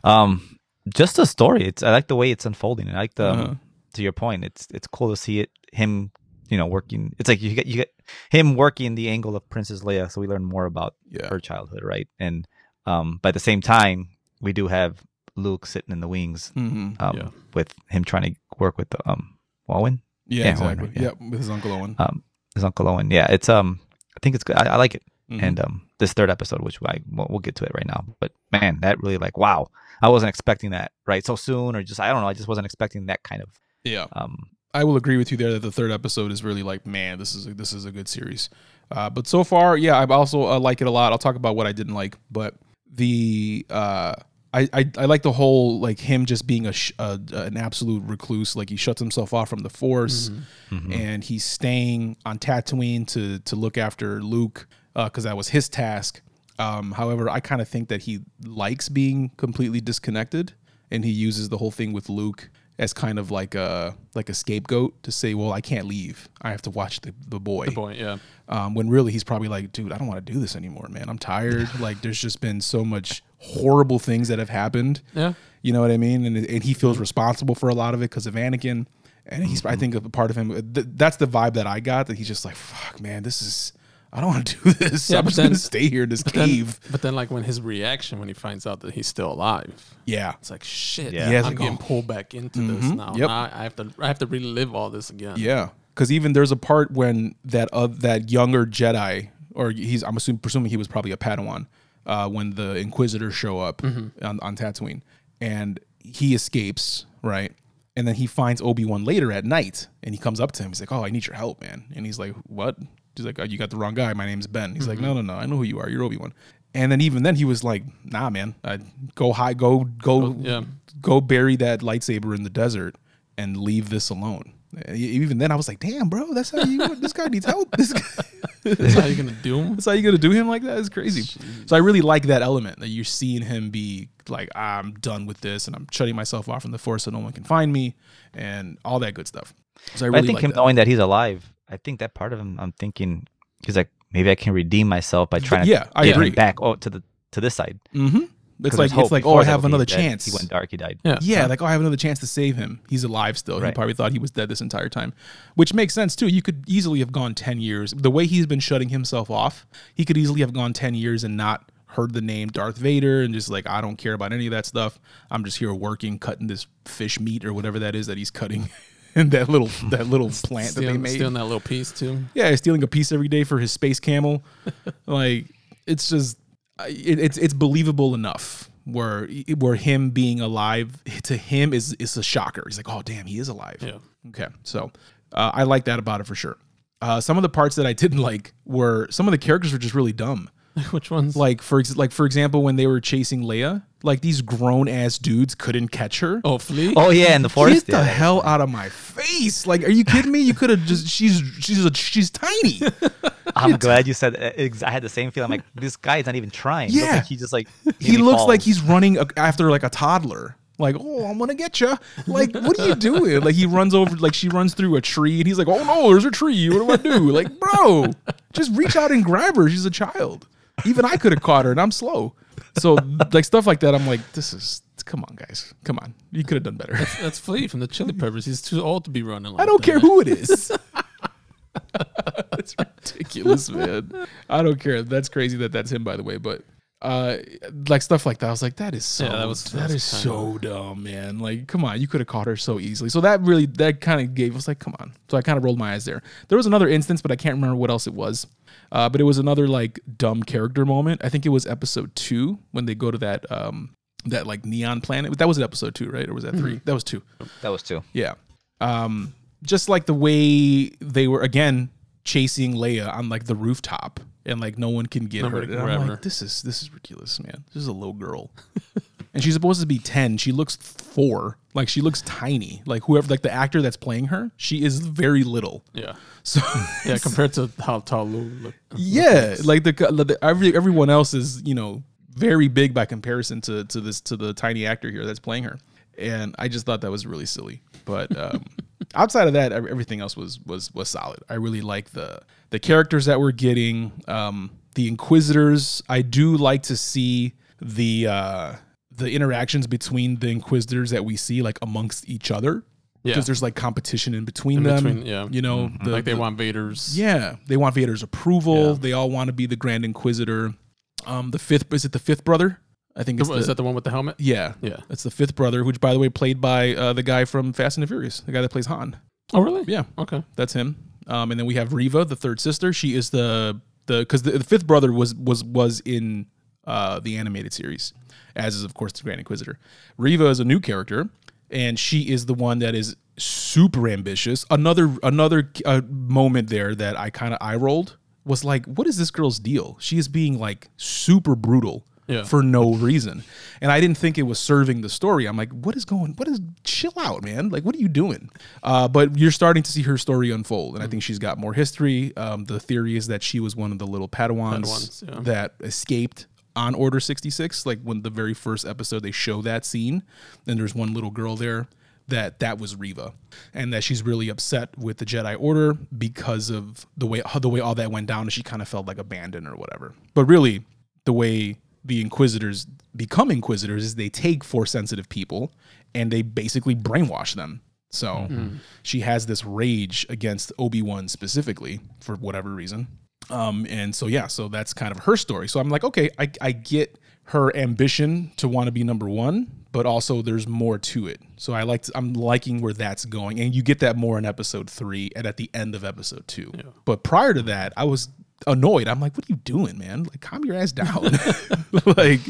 Um, just the story. It's I like the way it's unfolding. I like the Uh-huh. to your point. It's it's cool to see it him you know working. It's like you get you get him working the angle of Princess Leia, so we learn more about Yeah. her childhood, right? And um, but at the same time, we do have Luke sitting in the wings, Mm-hmm. um, Yeah. with him trying to work with um Walwyn, Yeah, Yeah, exactly. Owen, yeah. Yep, with his uncle Owen. um, his uncle Owen. Yeah, it's um, I think it's good. I, I like it. Mhm. And um, this third episode, which I we'll, we'll get to it right now, but man, that really like wow, I wasn't expecting that right so soon, or just I don't know, I just wasn't expecting that kind of yeah. um I will agree with you there that the third episode is really like, man, this is a, this is a good series. Uh, but so far, yeah, I also uh, like it a lot. I'll talk about what I didn't like, but the uh, I, I I like the whole like him just being a, sh- a an absolute recluse. Like he shuts himself off from the Force, mhm. and he's staying on Tatooine to to look after Luke because that was his task. Um, however, I kind of think that he likes being completely disconnected, and he uses the whole thing with Luke as kind of like a like a scapegoat to say, "Well, I can't leave. I have to watch the the boy." The boy, yeah. Um, when really he's probably like, "Dude, I don't want to do this anymore, man. I'm tired. like, there's just been so much horrible things that have happened." Yeah. You know what I mean? And, and he feels responsible for a lot of it because of Anakin. And he's, I think, a part of him. Th- that's the vibe that I got. That he's just like, "Fuck, man, this is. I don't want to do this. Yeah, I'm just then- gonna stay here in this But then, cave." but then, like when his reaction when he finds out that he's still alive, yeah, it's like shit. Yeah. Yeah, I'm like, getting oh. pulled back into this Mhm. now. Yep. Now I have to, I have to relive all this again. yeah. Because even there's a part when that uh, that younger Jedi, or he's, I'm assuming, presuming he was probably a Padawan, uh, when the Inquisitors show up Mm-hmm. on, on Tatooine, and he escapes, right? And then he finds Obi Wan later at night, and he comes up to him. He's like, "Oh, I need your help, man." And he's like, "What?" He's like, oh, "You got the wrong guy. My name's Ben." He's like, mm-hmm. "No, no, no. I know who you are. You're Obi Wan." And then even then, he was like, "Nah, man. i go high. Go go. yeah. Go bury that lightsaber in the desert and leave this alone." Even then, I was like, "Damn, bro. That's how you. this guy needs help. This guy." That's how you're gonna do him. That's how you gonna do him like that? It's crazy. So I really like that element that you're seeing him be like, I'm done with this, and I'm shutting myself off from the force so no one can find me, and all that good stuff. So I really I think like him that. knowing that he's alive, I think that part of him, I'm thinking, he's like, maybe I can redeem myself by trying yeah, to I get agree. him back oh, to the to this side. Mm-hmm. It's 'Cause like it's like oh, I have another that chance. He went dark. He died. Yeah. Yeah, like oh, I have another chance to save him. He's alive still. He probably thought he was dead this entire time, which makes sense too. You could easily have gone ten years. The way he's been shutting himself off, he could easily have gone ten years and not heard the name Darth Vader and just like I don't care about any of that stuff. I'm just here working, cutting this fish meat or whatever that is that he's cutting, and that little that little plant that they made. stealing that little piece too. Yeah, he's stealing a piece every day for his space camel. like it's just it, it's it's believable enough where where him being alive to him is is a shocker. He's like, oh damn, he is alive. Yeah. Okay, so uh, I like that about it for sure. Uh, some of the parts that I didn't like were some of the characters were just really dumb. Which ones? Like for like for example, when they were chasing Leia, like these grown ass dudes couldn't catch her. oh, Flea. Oh yeah, in the forest. Get the yeah, hell out of my face! Like, are you kidding me? You could have just she's she's a, she's tiny. I'm glad you said. uh, I had the same feeling. I'm like, this guy is not even trying. He looks Yeah. like he just like he maybe looks like he's running a- after like a toddler. Like, oh, I'm gonna get you. Like, what are you doing? Like, he runs over, like she runs through a tree, and he's like, oh no, there's a tree. What do I do? Like, bro, just reach out and grab her. She's a child. Even I could have caught her, and I'm slow. So, like stuff like that, I'm like, this is. Come on, guys. Come on. You could have done better. That's Flea from the Chili Peppers. He's too old to be running. Like I don't that. care who it is. that's ridiculous, man. I don't care. That's crazy that that's him, by the way. But uh, like stuff like that, I was like, that is so. Yeah, that was- that is so dumb, man. Like, come on, you could have caught her so easily. So that really, that kind of gave us like, come on. So I kind of rolled my eyes there. There was another instance, but I can't remember what else it was. Uh, but it was another like dumb character moment. I think it was episode two when they go to that um that like neon planet. That was episode two, right? Or was that 3 That was two. that was two. Yeah. Um, just like the way they were again chasing Leia on like the rooftop and like no one can get Nobody her. can And I'm like, her. this is this is ridiculous, man. This is a little girl. and she's supposed to be 10. She looks four. Like she looks tiny. Like whoever like the actor that's playing her, she is very little. Yeah. So Yeah, compared to how tall Lou look. yeah, like the, the every everyone else is you know very big by comparison to to this to the tiny actor here that's playing her, and I just thought that was really silly. But um, outside of that, everything else was was was solid. I really like the the characters that we're getting. Um, the Inquisitors, I do like to see the uh, the interactions between the Inquisitors that we see like amongst each other. Yeah. Because there's like competition in between In them. between, yeah. You know, the- like they the- want Vader's. yeah, they want Vader's approval. Yeah. They all want to be the Grand Inquisitor. Um, the fifth is it the fifth brother? I think it's Is the, that the one with the helmet? yeah, Yeah. That's the fifth brother, which by the way played by uh, the guy from Fast and the Furious, the guy that plays Han. Oh, really? Yeah, Okay. that's him. Um, and then we have Reva, the third sister. She is the the because the, the fifth brother was was was in uh, the animated series, as is of course the Grand Inquisitor. Reva is a new character, and she is the one that is super ambitious. Another another uh, moment there that I kind of eye rolled was like, what is this girl's deal? She is being like super brutal Yeah. for no reason. And I didn't think it was serving the story. I'm like, what is going, what is, chill out, man. Like, what are you doing? Uh, but you're starting to see her story unfold. And I think she's got more history. Um, the theory is that she was one of the little Padawans, Padawans, yeah. that escaped on Order 66. Like when the very first episode, they show that scene. And there's one little girl there that that was Reva, and that she's really upset with the Jedi Order because of the way the way all that went down, and she kind of felt like abandoned or whatever. But really, the way the Inquisitors become Inquisitors is they take Force sensitive people and they basically brainwash them. So mm-hmm. she has this rage against Obi Wan specifically for whatever reason. Um, and so yeah, so that's kind of her story. So I'm like, okay, I, I get her ambition to want to be number one, but also there's more to it. So I like I'm liking where that's going, and you get that more in episode three and at the end of episode two. But prior to that, I was annoyed. I'm like, what are you doing, man? Like, calm your ass down. like,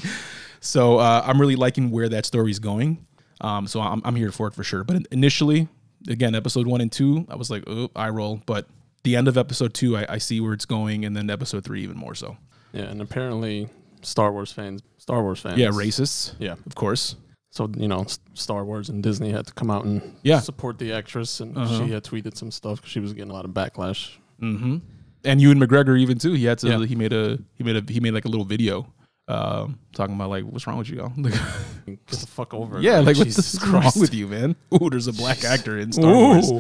so uh, I'm really liking where that story's going. Um, so I'm I'm here for it for sure. But initially, again, episode one and two, I was like, oh, I roll. But the end of episode two, I, I see where it's going, and then episode three even more so. Yeah, and apparently Star Wars fans, Star Wars fans. Yeah, racists. Yeah. of course. So you know, Star Wars and Disney had to come out and Yeah. Uh-huh. support the actress, and she had tweeted some stuff because she was getting a lot of backlash. Mm-hmm. And Ewan McGregor even too. He had to. Yeah. He made a. He made a. He made like a little video, um, talking about like what's wrong with you, y'all? Like, Get the fuck over yeah, like what Jesus the wrong with you, man? Ooh, there's a black actor in Star Wars.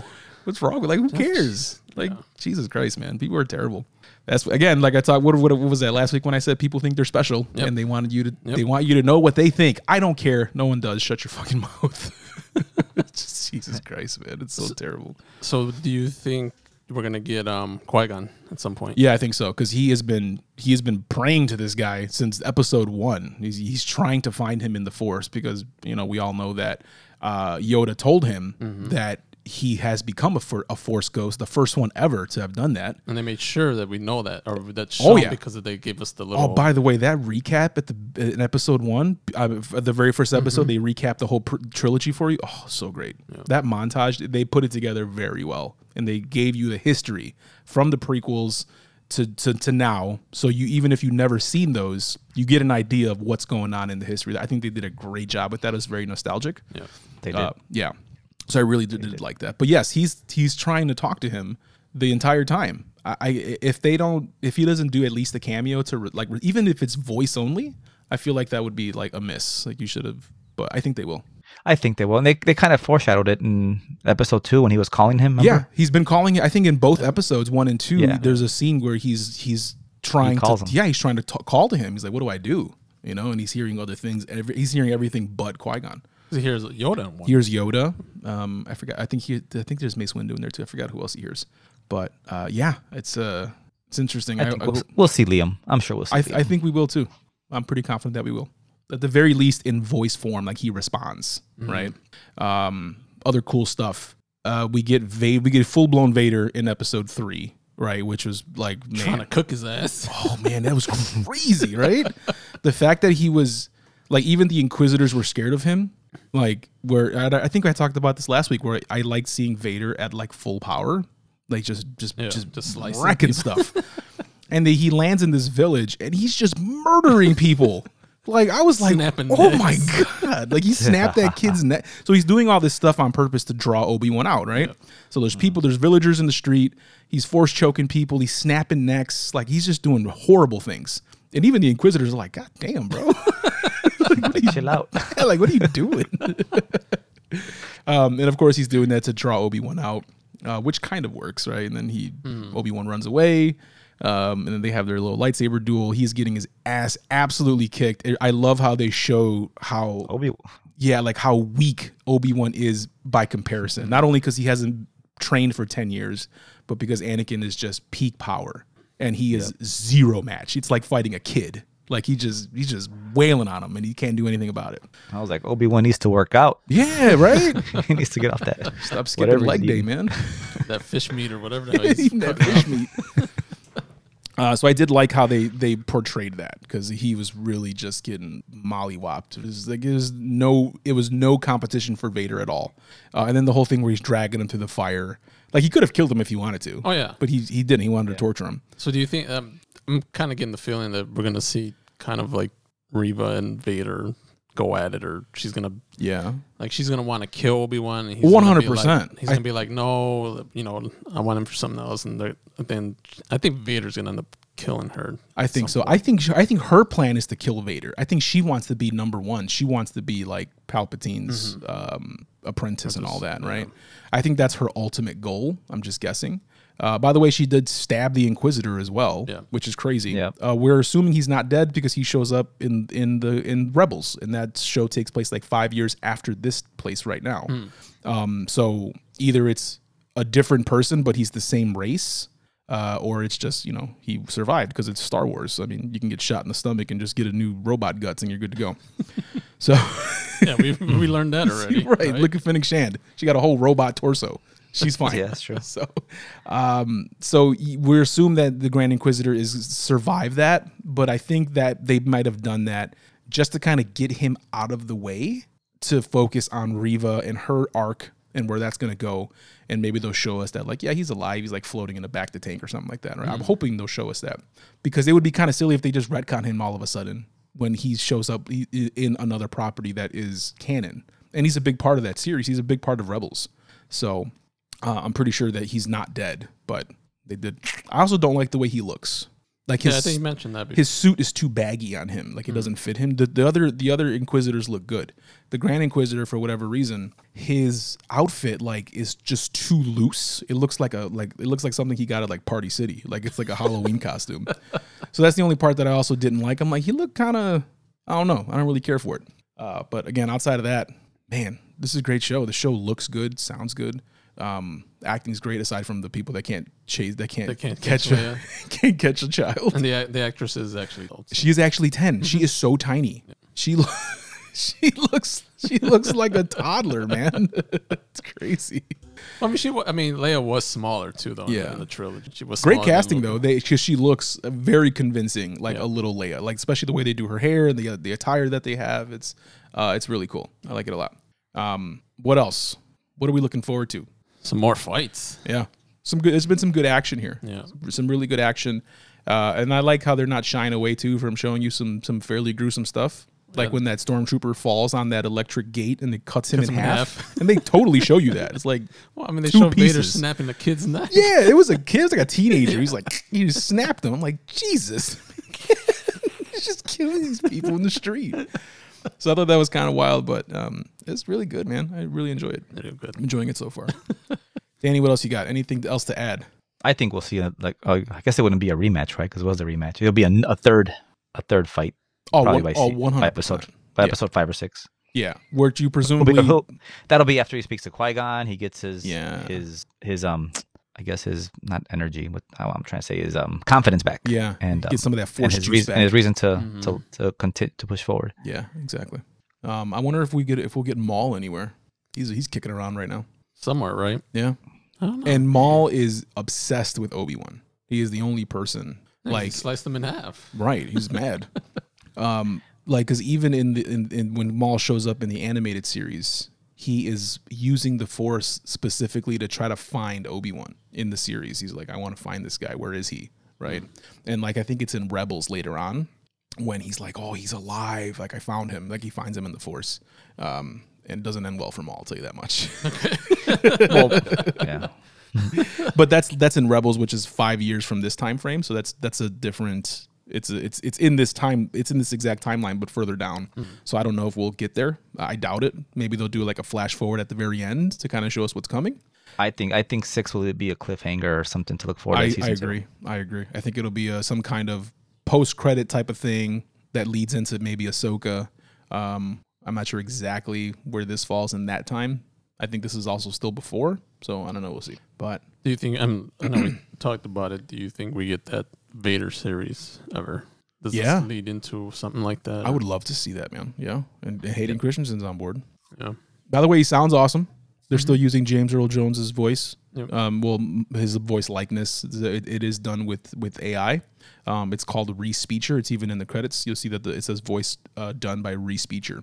What's wrong with like who cares? Like Jesus Christ, man, people are terrible. That's again, like I talked. What, what, what was that last week when I said people think they're special Yep. and they wanted you to Yep. they want you to know what they think. I don't care. No one does. Shut your fucking mouth. Jesus Christ, man, it's so terrible. So do you think we're gonna get um Qui Gon at some point? Yeah, I think so because he has been he has been praying to this guy since episode one. He's he's trying to find him in the Force because you know we all know that uh, Yoda told him Mm-hmm. that he has become a, for, a Force ghost, the first one ever to have done that. And they made sure that we know that, or that's Oh, yeah. because they gave us the little. Oh, by the way, that recap at the in episode one, uh, at the very first episode, Mm-hmm. they recap the whole pr- trilogy for you. Oh, so great! That montage, they put it together very well, and they gave you the history from the prequels to, to to now. So you even if you never seen those, you get an idea of what's going on in the history. I think they did a great job with that. It was very nostalgic. yeah. They did. Uh, yeah. So I really did, did like that. But yes, he's he's trying to talk to him the entire time. I, I if they don't if he doesn't do at least a cameo to re, like even if it's voice only, I feel like that would be like a miss. Like you should have. But I think they will. I think they will. And they, they kind of foreshadowed it in episode two when he was calling him. Yeah, he's been calling. I think in both episodes, one and two, Yeah. there's a scene where he's he's trying calls to him. yeah he's trying to ta- call to him. He's like, what do I do? You know, and he's hearing other things. Every, he's hearing everything but Qui Gon. He hears Yoda in one. hears Yoda. Um, I forgot. I think he. I think there's Mace Windu in there too. I forgot who else he hears. But uh, yeah, it's uh, it's interesting. I I, think I, we'll, we'll see Liam. I'm sure we'll see I, Liam. I think we will too. I'm pretty confident that we will. At the very least, in voice form, like he responds, right? Um, other cool stuff. Uh, we get Va- we get full blown Vader in episode three, right? Which was like man, trying to cook his ass. Oh man, that was crazy, right? the fact that he was like, even the Inquisitors were scared of him. Like, where I, I think I talked about this last week, where I liked seeing Vader at like full power, like just just Yeah, just just slicing wrecking people. stuff. and then he lands in this village, and he's just murdering people. Like I was like, Snapping oh my god! Like he snapped that kid's neck. So he's doing all this stuff on purpose to draw Obi Wan out, right? So there's people, there's villagers in the street. He's force choking people. He's snapping necks. Like he's just doing horrible things. And even the Inquisitors are like, God damn, bro! like, what are you, Chill out. like what are you doing? um, and of course he's doing that to draw Obi Wan out, uh, which kind of works, right? And then he Obi Wan runs away. Um, and then they have their little lightsaber duel. He's getting his ass absolutely kicked. I love how they show how Obi. yeah, like how weak Obi Wan is by comparison. Not only because he hasn't trained for ten years, but because Anakin is just peak power and he is zero match. It's like fighting a kid. Like he just he's just wailing on him and he can't do anything about it. I was like, Obi Wan needs to work out. Yeah, right. he needs to get off that. Stop skipping Whatever leg day, man. that fish meat or whatever. The hell he's that fish up. meat. Uh, so I did like how they they portrayed that because he was really just getting mollywopped. It was like it was no it was no competition for Vader at all. Uh, and then the whole thing where he's dragging him through the fire, like he could have killed him if he wanted to. Oh, yeah. but he he didn't. He wanted to torture him. So do you think? Um, I'm kind of getting the feeling that we're gonna see kind of like Reva and Vader go at it, or she's gonna Yeah, like she's gonna want to kill Obi Wan. Be 100%. He's gonna be like, no, you know, I want him for something else, and then I think Vader's gonna end up killing her. I think so. I think she, I think her plan is to kill Vader. I think she wants to be number one. She wants to be like Palpatine's Mm-hmm. um, apprentice and all that, right? I think that's her ultimate goal. I'm just guessing. Uh, by the way, she did stab the Inquisitor as well, Yeah. which is crazy. Yeah. Uh, we're assuming he's not dead because he shows up in in the in Rebels, and that show takes place like five years after this place right now. Hmm. Um, so either it's a different person, but he's the same race, uh, or it's just you know he survived because it's Star Wars. I mean, you can get shot in the stomach and just get a new robot guts, and you're good to go. so, yeah, we we learned that already. right, look at Fennec Shand. She got a whole robot torso. She's fine. Yeah, that's true. So, um, so we assume that the Grand Inquisitor is survived that, but I think that they might have done that just to kind of get him out of the way to focus on Reva and her arc and where that's going to go. And maybe they'll show us that, like, yeah, he's alive. He's like floating in the back of the tank or something like that. Right? I'm hoping they'll show us that because it would be kind of silly if they just retcon him all of a sudden when he shows up in another property that is canon. And he's a big part of that series. He's a big part of Rebels. So uh, I'm pretty sure that he's not dead, but they did. I also don't like the way he looks. Like Yeah, his I think you mentioned that. Before. his suit is too baggy on him. Like it doesn't fit him. The, the other the other inquisitors look good. The Grand Inquisitor, for whatever reason, his outfit like is just too loose. It looks like a like it looks like something he got at like Party City. Like it's like a Halloween costume. So that's the only part that I also didn't like. I'm like he looked kind of I don't know. I don't really care for it. Uh, but again, outside of that, man, this is a great show. The show looks good, sounds good. Um, acting's great aside from the people that can't chase that can't, They can't catch catch a, can't catch a child. and the the actress is actually old. She is actually 10. Mm-hmm. She is so tiny. She lo- she looks she looks like a toddler, man. it's crazy. I mean, she. I mean, Leia was smaller too, though. Yeah. Yeah, in the trilogy, she was Great casting though. They cuz she looks very convincing like Yeah. a little Leia. Like especially the way they do her hair and the the attire that they have. It's uh it's really cool. I like it a lot. Um what else? What are we looking forward to? Some more fights. Yeah. Some good there's been some good action here. Yeah. Some really good action. Uh, and I like how they're not shying away too from showing you some some fairly gruesome stuff. Like Yeah. when that stormtrooper falls on that electric gate and it cuts him Cuts in him in half. half. and they totally show you that. It's like, Well, I mean, they showed Vader snapping the kid's neck. yeah, it was a kid, it was like a teenager. He's like, he just snapped him. I'm like, Jesus. He's just killing these people in the street. So I thought that was kind of wild, but um, it's really good, man. I really enjoy it. They did good. I'm enjoying it so far. Danny, what else you got? Anything else to add? I think we'll see. A, like, oh, I guess it wouldn't be a rematch, right? Because it was a rematch. It'll be a, a third, a third fight, Oh, probably one, by, oh 100%. by episode, by Yeah. episode five or six. Yeah, where do you He'll be- presumably he'll- that'll be after he speaks to Qui Gon. He gets his, Yeah. his, his, um, I guess his not energy. What how I'm trying to say is um confidence back. Yeah, and um, get some of that and force his juice reason back. and his reason to Mhm. to to continue to push forward. yeah, exactly. Um, I wonder if we get if we'll get Maul anywhere. He's he's kicking around right now. Somewhere, right? Yeah, I don't know. and Maul is obsessed with Obi Wan. He is the only person Yeah, like he sliced them in half. right. He's mad. Um, like because even in the in, in when Maul shows up in the animated series, he is using the Force specifically to try to find Obi Wan in the series. He's like, I want to find this guy. Where is he? Right. And like I think it's in Rebels later on when he's like, oh, he's alive. Like I found him. Like he finds him in the Force. Um, and it doesn't end well for Maul. I'll tell you that much. Well, yeah. but that's that's in Rebels, which is five years from this time frame. So that's that's a different. It's a, it's it's in this time. It's in this exact timeline, but further down. So I don't know if we'll get there. I doubt it. Maybe they'll do like a flash forward at the very end to kind of show us what's coming. I think I think six will be a cliffhanger or something to look forward. to I, in I season two. agree. I agree. I think it'll be a, some kind of post credit type of thing that leads into maybe Ahsoka. Um, I'm not sure exactly where this falls in that time. I think this is also still before, so I don't know. We'll see. But Do you think? I'm, I know we talked about it. Do you think we get that Vader series ever? Does Yeah. this lead into something like that? I would love to see that, man. Yeah, and Hayden Christensen's on board. Yeah. By the way, he sounds awesome. They're still using James Earl Jones's voice. Yep. Um, well, his voice likeness. It, it is done with with AI. Um, it's called Respeecher. It's even in the credits. You'll see that the, it says voice uh, done by Respeecher.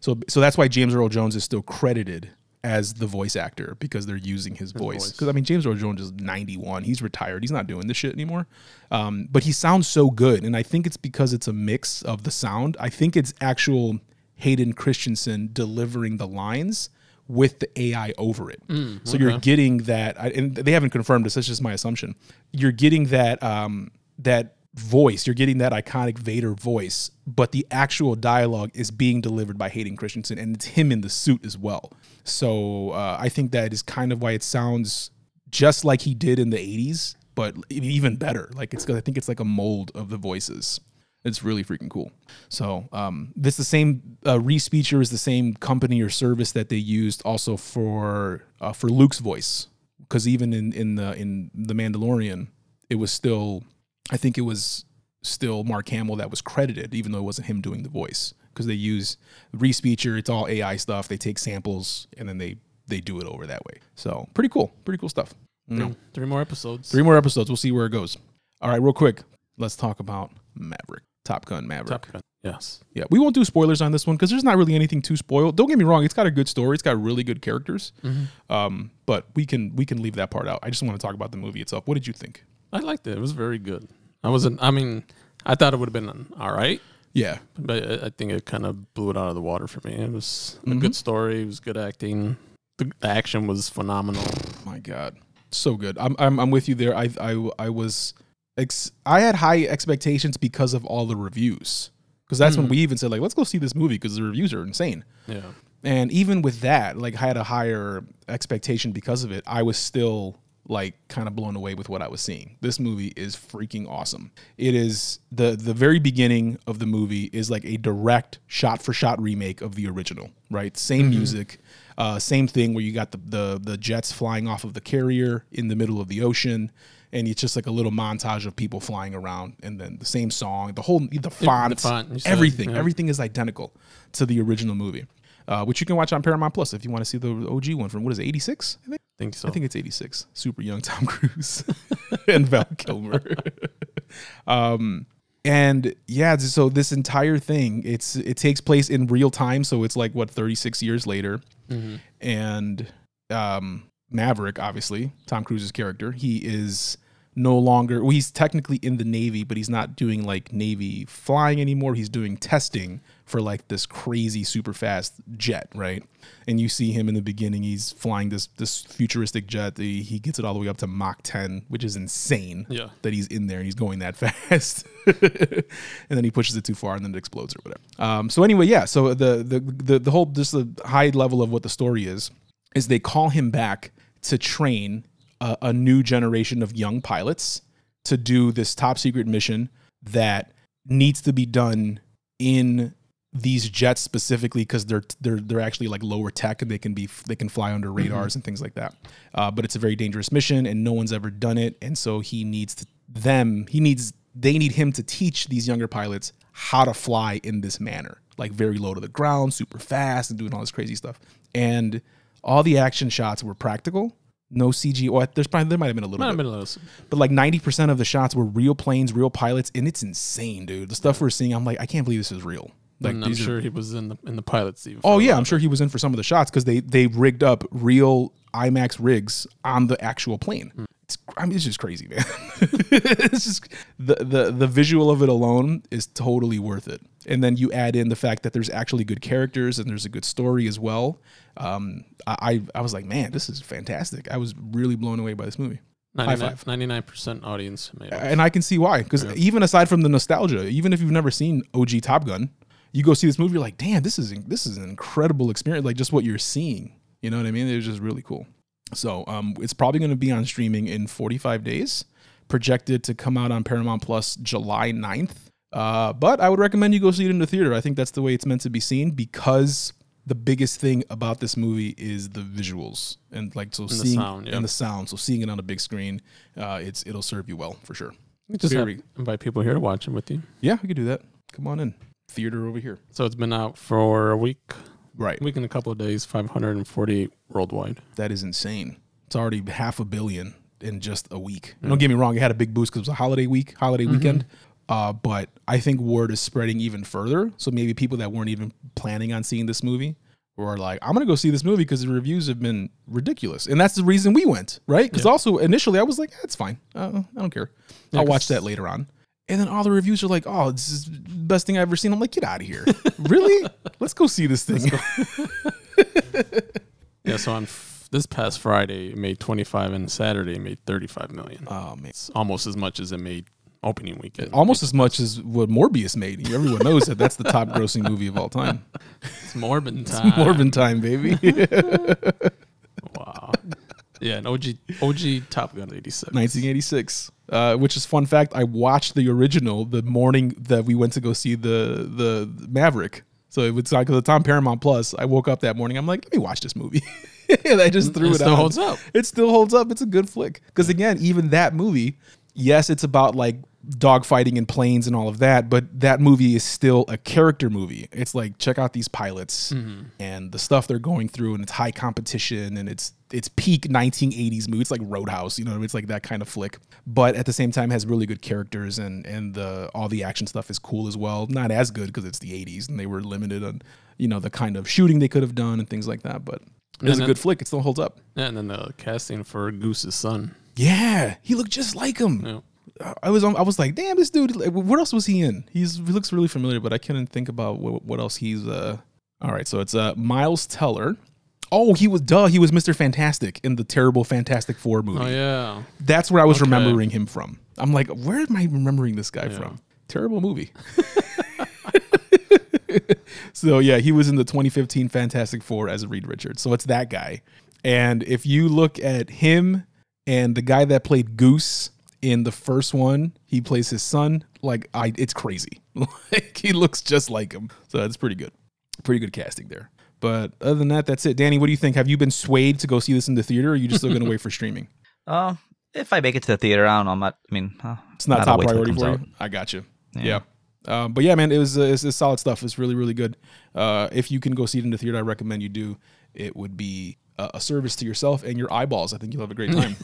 So so that's why James Earl Jones is still credited as the voice actor because they're using his, voice. voice. Because I mean, James Earl Jones is 91. He's retired. He's not doing this shit anymore. Um, but he sounds so good, and I think it's because it's a mix of the sound. I think it's actual Hayden Christensen delivering the lines with the AI over it. so you're getting that, and they haven't confirmed this. That's just my assumption. You're getting that um, that voice. You're getting that iconic Vader voice, but the actual dialogue is being delivered by Hayden Christensen, and it's him in the suit as well. So uh, I think that is kind of why it sounds just like he did in the 80s, but even better. Like it's, I think it's like a mold of the voices. It's really freaking cool. So um, this the same uh, Respeecher is the same company or service that they used also for uh, for Luke's voice because even in in the in the Mandalorian, it was still I think it was still Mark Hamill that was credited, even though it wasn't him doing the voice because they use Respeecher. It's all AI stuff. They take samples and then they they do it over that way. So pretty cool, pretty cool stuff. Three, three more episodes. Three more episodes. We'll see where it goes. All right, real quick. Let's talk about Maverick. Top Gun Maverick. Top Gun. Yes. Yeah, we won't do spoilers on this one because there's not really anything too spoiled. Don't get me wrong; it's got a good story. It's got really good characters. Um, but we can we can leave that part out. I just want to talk about the movie itself. What did you think? I liked it. It was very good. I wasn't. I mean, I thought it would have been all right, Yeah, but I- think it kind of blew it out of the water for me. It was a Mhm. good story. It was good acting. The, the action was phenomenal. my God, so good. I'm I'm, I'm with you there. I I I was ex- I had high expectations because of all the reviews. Because that's when we even said like, let's go see this movie because the reviews are insane. Yeah. And even with that, like I had a higher expectation because of it. I was still like kind of blown away with what I was seeing. This movie is freaking awesome. It is the the very beginning of the movie is like a direct shot for shot remake of the original, right? Same music, uh, same thing where you got the, the the jets flying off of the carrier in the middle of the ocean. And it's just like a little montage of people flying around, and then the same song, the whole the font, font, said, everything, yeah. everything is identical to the original movie, uh, which you can watch on Paramount Plus if you want to see the OG one from what is it, 86? I think. think so. I think it's 86. Super young Tom Cruise and Val Kilmer. um, and yeah, so this entire thing, it's it takes place in real time. So it's like what 36 years later, and um, Maverick, obviously Tom Cruise's character, he is no longer. Well, he's technically in the Navy, but he's not doing like Navy flying anymore. He's doing testing for like this crazy super fast jet, right? And you see him in the beginning. He's flying this this futuristic jet. He, he gets it all the way up to Mach 10, which is insane. Yeah. that he's in there and he's going that fast. and then he pushes it too far and then it explodes or whatever. Um, so anyway, yeah. So the the the the whole just the high level of what the story is is they call him back to train a, a new generation of young pilots to do this top secret mission that needs to be done in these jets specifically because they're they're they're actually like lower tech and they can be they can fly under radars and things like that. Uh, but it's a very dangerous mission and no one's ever done it, and so he needs to, them he needs they need him to teach these younger pilots how to fly in this manner, like very low to the ground, super fast, and doing all this crazy stuff. And all the action shots were practical. No CG. Or there's probably there might have been a little Might have been a little. but like 90% of the shots were real planes, real pilots, and it's insane, dude. The stuff we're seeing, I'm like, I can't believe this is real. Like and I'm these are- sure he was in the in the pilot seat. Oh yeah. I'm sure he was in for some of the shots because they they rigged up real IMAX rigs on the actual plane. Hmm. It's I mean it's just crazy, man. it's just the the the visual of it alone is totally worth it. And then you add in the fact that there's actually good characters and there's a good story as well. Um, I I, was like, man, this is fantastic. I was really blown away by this movie. High five. 99 percent audience. And I can see why. Because even aside from the nostalgia, even if you've never seen OG Top Gun, you go see this movie, you're like, damn, this is this is an incredible experience. Like just what you're seeing. You know what I mean? It was just really cool. So um, it's probably going to be on streaming in 45 days. Projected to come out on Paramount Plus July 9th. Uh, but I would recommend you go see it in the theater. I think that's the way it's meant to be seen because the biggest thing about this movie is the visuals and like so the seeing sound, yeah. and the sound. So seeing it on a big screen, uh, it's it'll serve you well for sure. We just very- invite people here to watch it with you. Yeah, we could do that. Come on in. Theater over here. So it's been out for a week, Right. week in a couple of days. 548 worldwide. That is insane. It's already half a billion in just a week. Don't get me wrong, it had a big boost because it was a holiday week, holiday weekend. Uh, but I think word is spreading even further. So maybe people that weren't even planning on seeing this movie were like, I'm gonna go see this movie because the reviews have been ridiculous, and that's the reason we went, right? Because also initially I was like, that's fine, uh, I don't care. I'll watch that later on. And then all the reviews are like, "Oh, this is the best thing I've ever seen." I'm like, "Get out of here! really? Let's go see this thing." Yeah. So on f- this past Friday, it made 25, and Saturday it made 35 million. oh man, It's almost as much as it made opening weekend. almost as much as what Morbius made. Everyone knows that that's the top grossing movie of all time. It's Morbin time. Morbin time, baby. Wow. Yeah, an OG OG Top Gun 86. 1986. Uh, which is fun fact. I watched the original the morning that we went to go see the the Maverick. So it was like it's on Paramount Plus. I woke up that morning. I'm like, let me watch this movie. and I just threw It it, still on. holds up. It still holds up. It's a good flick. Because again, even that movie, yes, it's about like dogfighting in planes and all of that, but that movie is still a character movie. It's like check out these pilots mm-hmm. and the stuff they're going through, and it's high competition and it's it's peak 1980s movie. It's like Roadhouse, you know, it's like that kind of flick. But at the same time, has really good characters and and the all the action stuff is cool as well. Not as good because it's the 80s and they were limited on you know the kind of shooting they could have done and things like that. But it was a good flick. It still holds up. Yeah, and then the casting for Goose's son. Yeah, he looked just like him. Yeah. I was I was like, damn, this dude. Like, what else was he in? He's he looks really familiar, but I couldn't think about what, what else he's. uh All right, so it's uh Miles Teller. Oh, he was duh. He was Mister Fantastic in the terrible Fantastic Four movie. Oh yeah. That's where I was Okay. remembering him from. I'm like, where am I remembering this guy Yeah. from? Terrible movie. so yeah, he was in the 2015 Fantastic Four as Reed Richards. So it's that guy. And if you look at him and the guy that played Goose in the first one, he plays his son. Like I, it's crazy. like he looks just like him. So that's pretty good. Pretty good casting there. But other than that, that's it. Danny, what do you think? Have you been swayed to go see this in the theater, or are you just still going to wait for streaming? Uh, if I make it to the theater, I don't know. I'm not. I mean, uh, It's not I'll top wait till it priority for out. you. I got you. Yeah. Yeah. Um, but yeah, man, it was uh, it's, it's solid stuff. It's really really good. Uh, if you can go see it in the theater, I recommend you do. It would be a, a service to yourself and your eyeballs. I think you'll have a great time.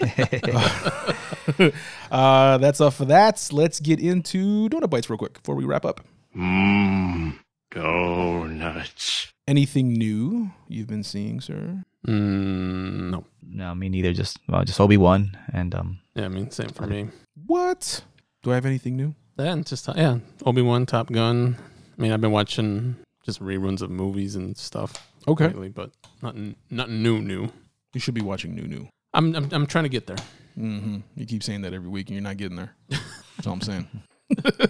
uh, that's all for that. Let's get into donut bites real quick before we wrap up. Mmm. Donuts. Anything new you've been seeing, sir? Mm, no. No, me neither. Just well, just Obi Wan and um. Yeah, I mean, same for me. What? Do I have anything new? Yeah, and just yeah, Obi Wan, Top Gun. I mean, I've been watching just reruns of movies and stuff Okay, lately, but nothing, nothing new, new. you should be watching new new. I'm, I'm, I'm trying to get there. Mm-hmm. You keep saying that every week, and you're not getting there. That's all I'm saying.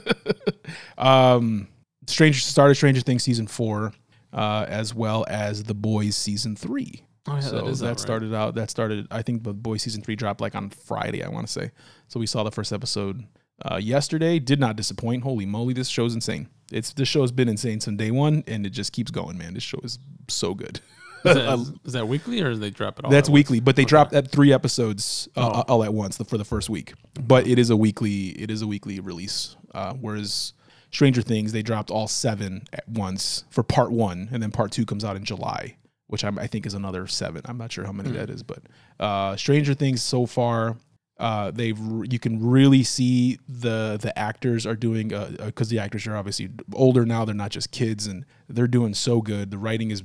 um, Stranger started Stranger Things season four, uh, as well as The Boys season three. Oh yeah, so that is that right? started out. That started. I think the Boys season three dropped like on Friday. I want to say. So we saw the first episode uh, yesterday. Did not disappoint. Holy moly, this show's insane. It's this show's been insane since day one, and it just keeps going. Man, this show is so good. Is that, is, is that weekly or do they drop it all? That's at once? weekly, but they Okay. dropped at three episodes uh, Oh. all at once the, for the first week. But it is a weekly. It is a weekly release. Uh, whereas Stranger Things, they dropped all seven at once for part one, and then part two comes out in July, which I'm, I think is another seven. I'm not sure how many that is, but uh, Stranger Things so far. Uh, they've you can really see the the actors are doing because the actors are obviously older now they're not just kids and they're doing so good the writing is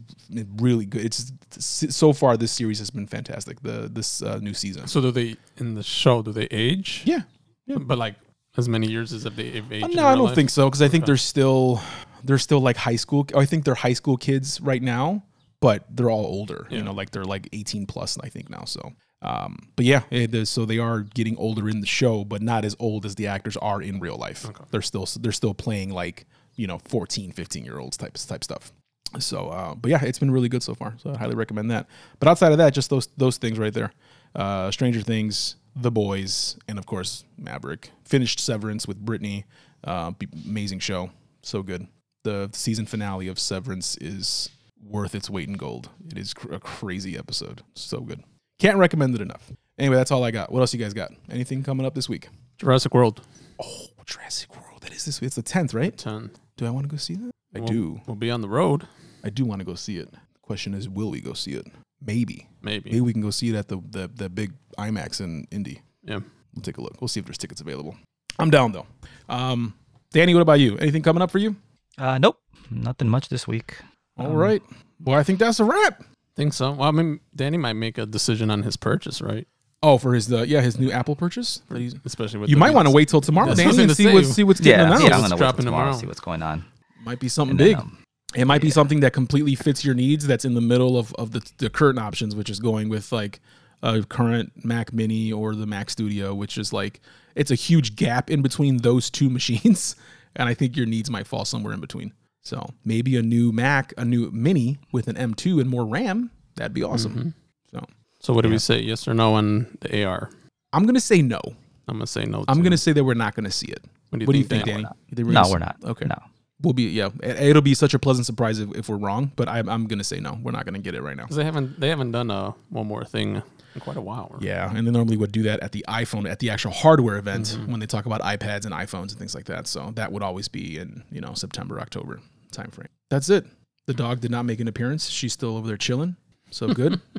really good it's so far this series has been fantastic the this uh, new season So do they in the show? Do they age? yeah Yeah. but like as many years as if they have aged. Uh, in no i don't life? think so because i think Okay. they're still they're still like high school i think they're high school kids right now but they're all older you know like they're like 18 plus i think now so um but yeah is, so they are getting older in the show but not as old as the actors are in real life. Okay. they're still they're still playing like you know 14 15 year olds type type stuff. So uh but yeah it's been really good so far. So i highly recommend that. But outside of that just those those things right there. Uh stranger things the boys and of course maverick. Finished severance with brittany uh amazing show. So good. The season finale of severance is worth its weight in gold. It is cr- a crazy episode. So good can't recommend it enough anyway that's all i got what else you guys got anything coming up this week Jurassic World oh jurassic world that is this week it's the 10th right ten. do i want to go see that i We'll- do We'll be on the road, I do want to go see it. The question is, will we go see it? Maybe. maybe. Maybe we can go see it at the the, the big IMAX in Indy. Yeah. We'll take a look. We'll see if there's tickets available. I'm down though. Um, Danny, what about you? Anything coming up for you? Uh, nope, nothing much this week. All Um, right. Well, I think that's a wrap. Think so. Well, I mean, Danny might make a decision on his purchase, right? Oh, for his uh, yeah his new Apple purchase. Especially with You might want to wait till tomorrow, That's Danny, and was see gonna what's say. see what's getting Yeah, announced. yeah, I'm gonna wait dropping till tomorrow, tomorrow. see what's going on. Might be something then, big. um, It might be something that completely fits your needs. That's in the middle of, of the, the current options, which is going with like a current Mac Mini or the Mac Studio, which is like it's a huge gap in between those two machines, and I think your needs might fall somewhere in between. So maybe a new Mac, a new Mini with an M2 and more RAM. That'd be awesome. Mhm. So So what do Yeah. we say? Yes or no on the AR? I'm gonna say no. I'm gonna say no. I'm gonna say that we're not gonna see it. What do you what do you think, think, Dan? Danny? You we're No, gonna we're not. Okay. No. We'll be yeah. it- It'll be such a pleasant surprise if, if we're wrong, but I'm I'm gonna say no. We're not gonna get it right now. 'Cause they haven't they haven't done a one more thing in quite a while. Yeah, and they normally would do that at the iPhone at the actual hardware event Mm-hmm. when they talk about iPads and iPhones and things like that. So that would always be in you know September October timeframe. That's it. The dog did not make an appearance. She's still over there chilling. So good.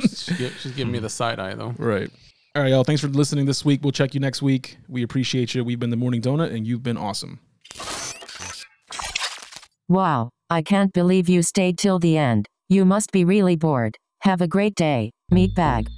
She's, she's giving me the side eye though. right. All right, y'all. Thanks for listening this week. We'll check you next week. We appreciate you. We've been the Morning Donut, and you've been awesome. Wow, I can't believe you stayed till the end. You must be really bored. Have a great day, meatbag.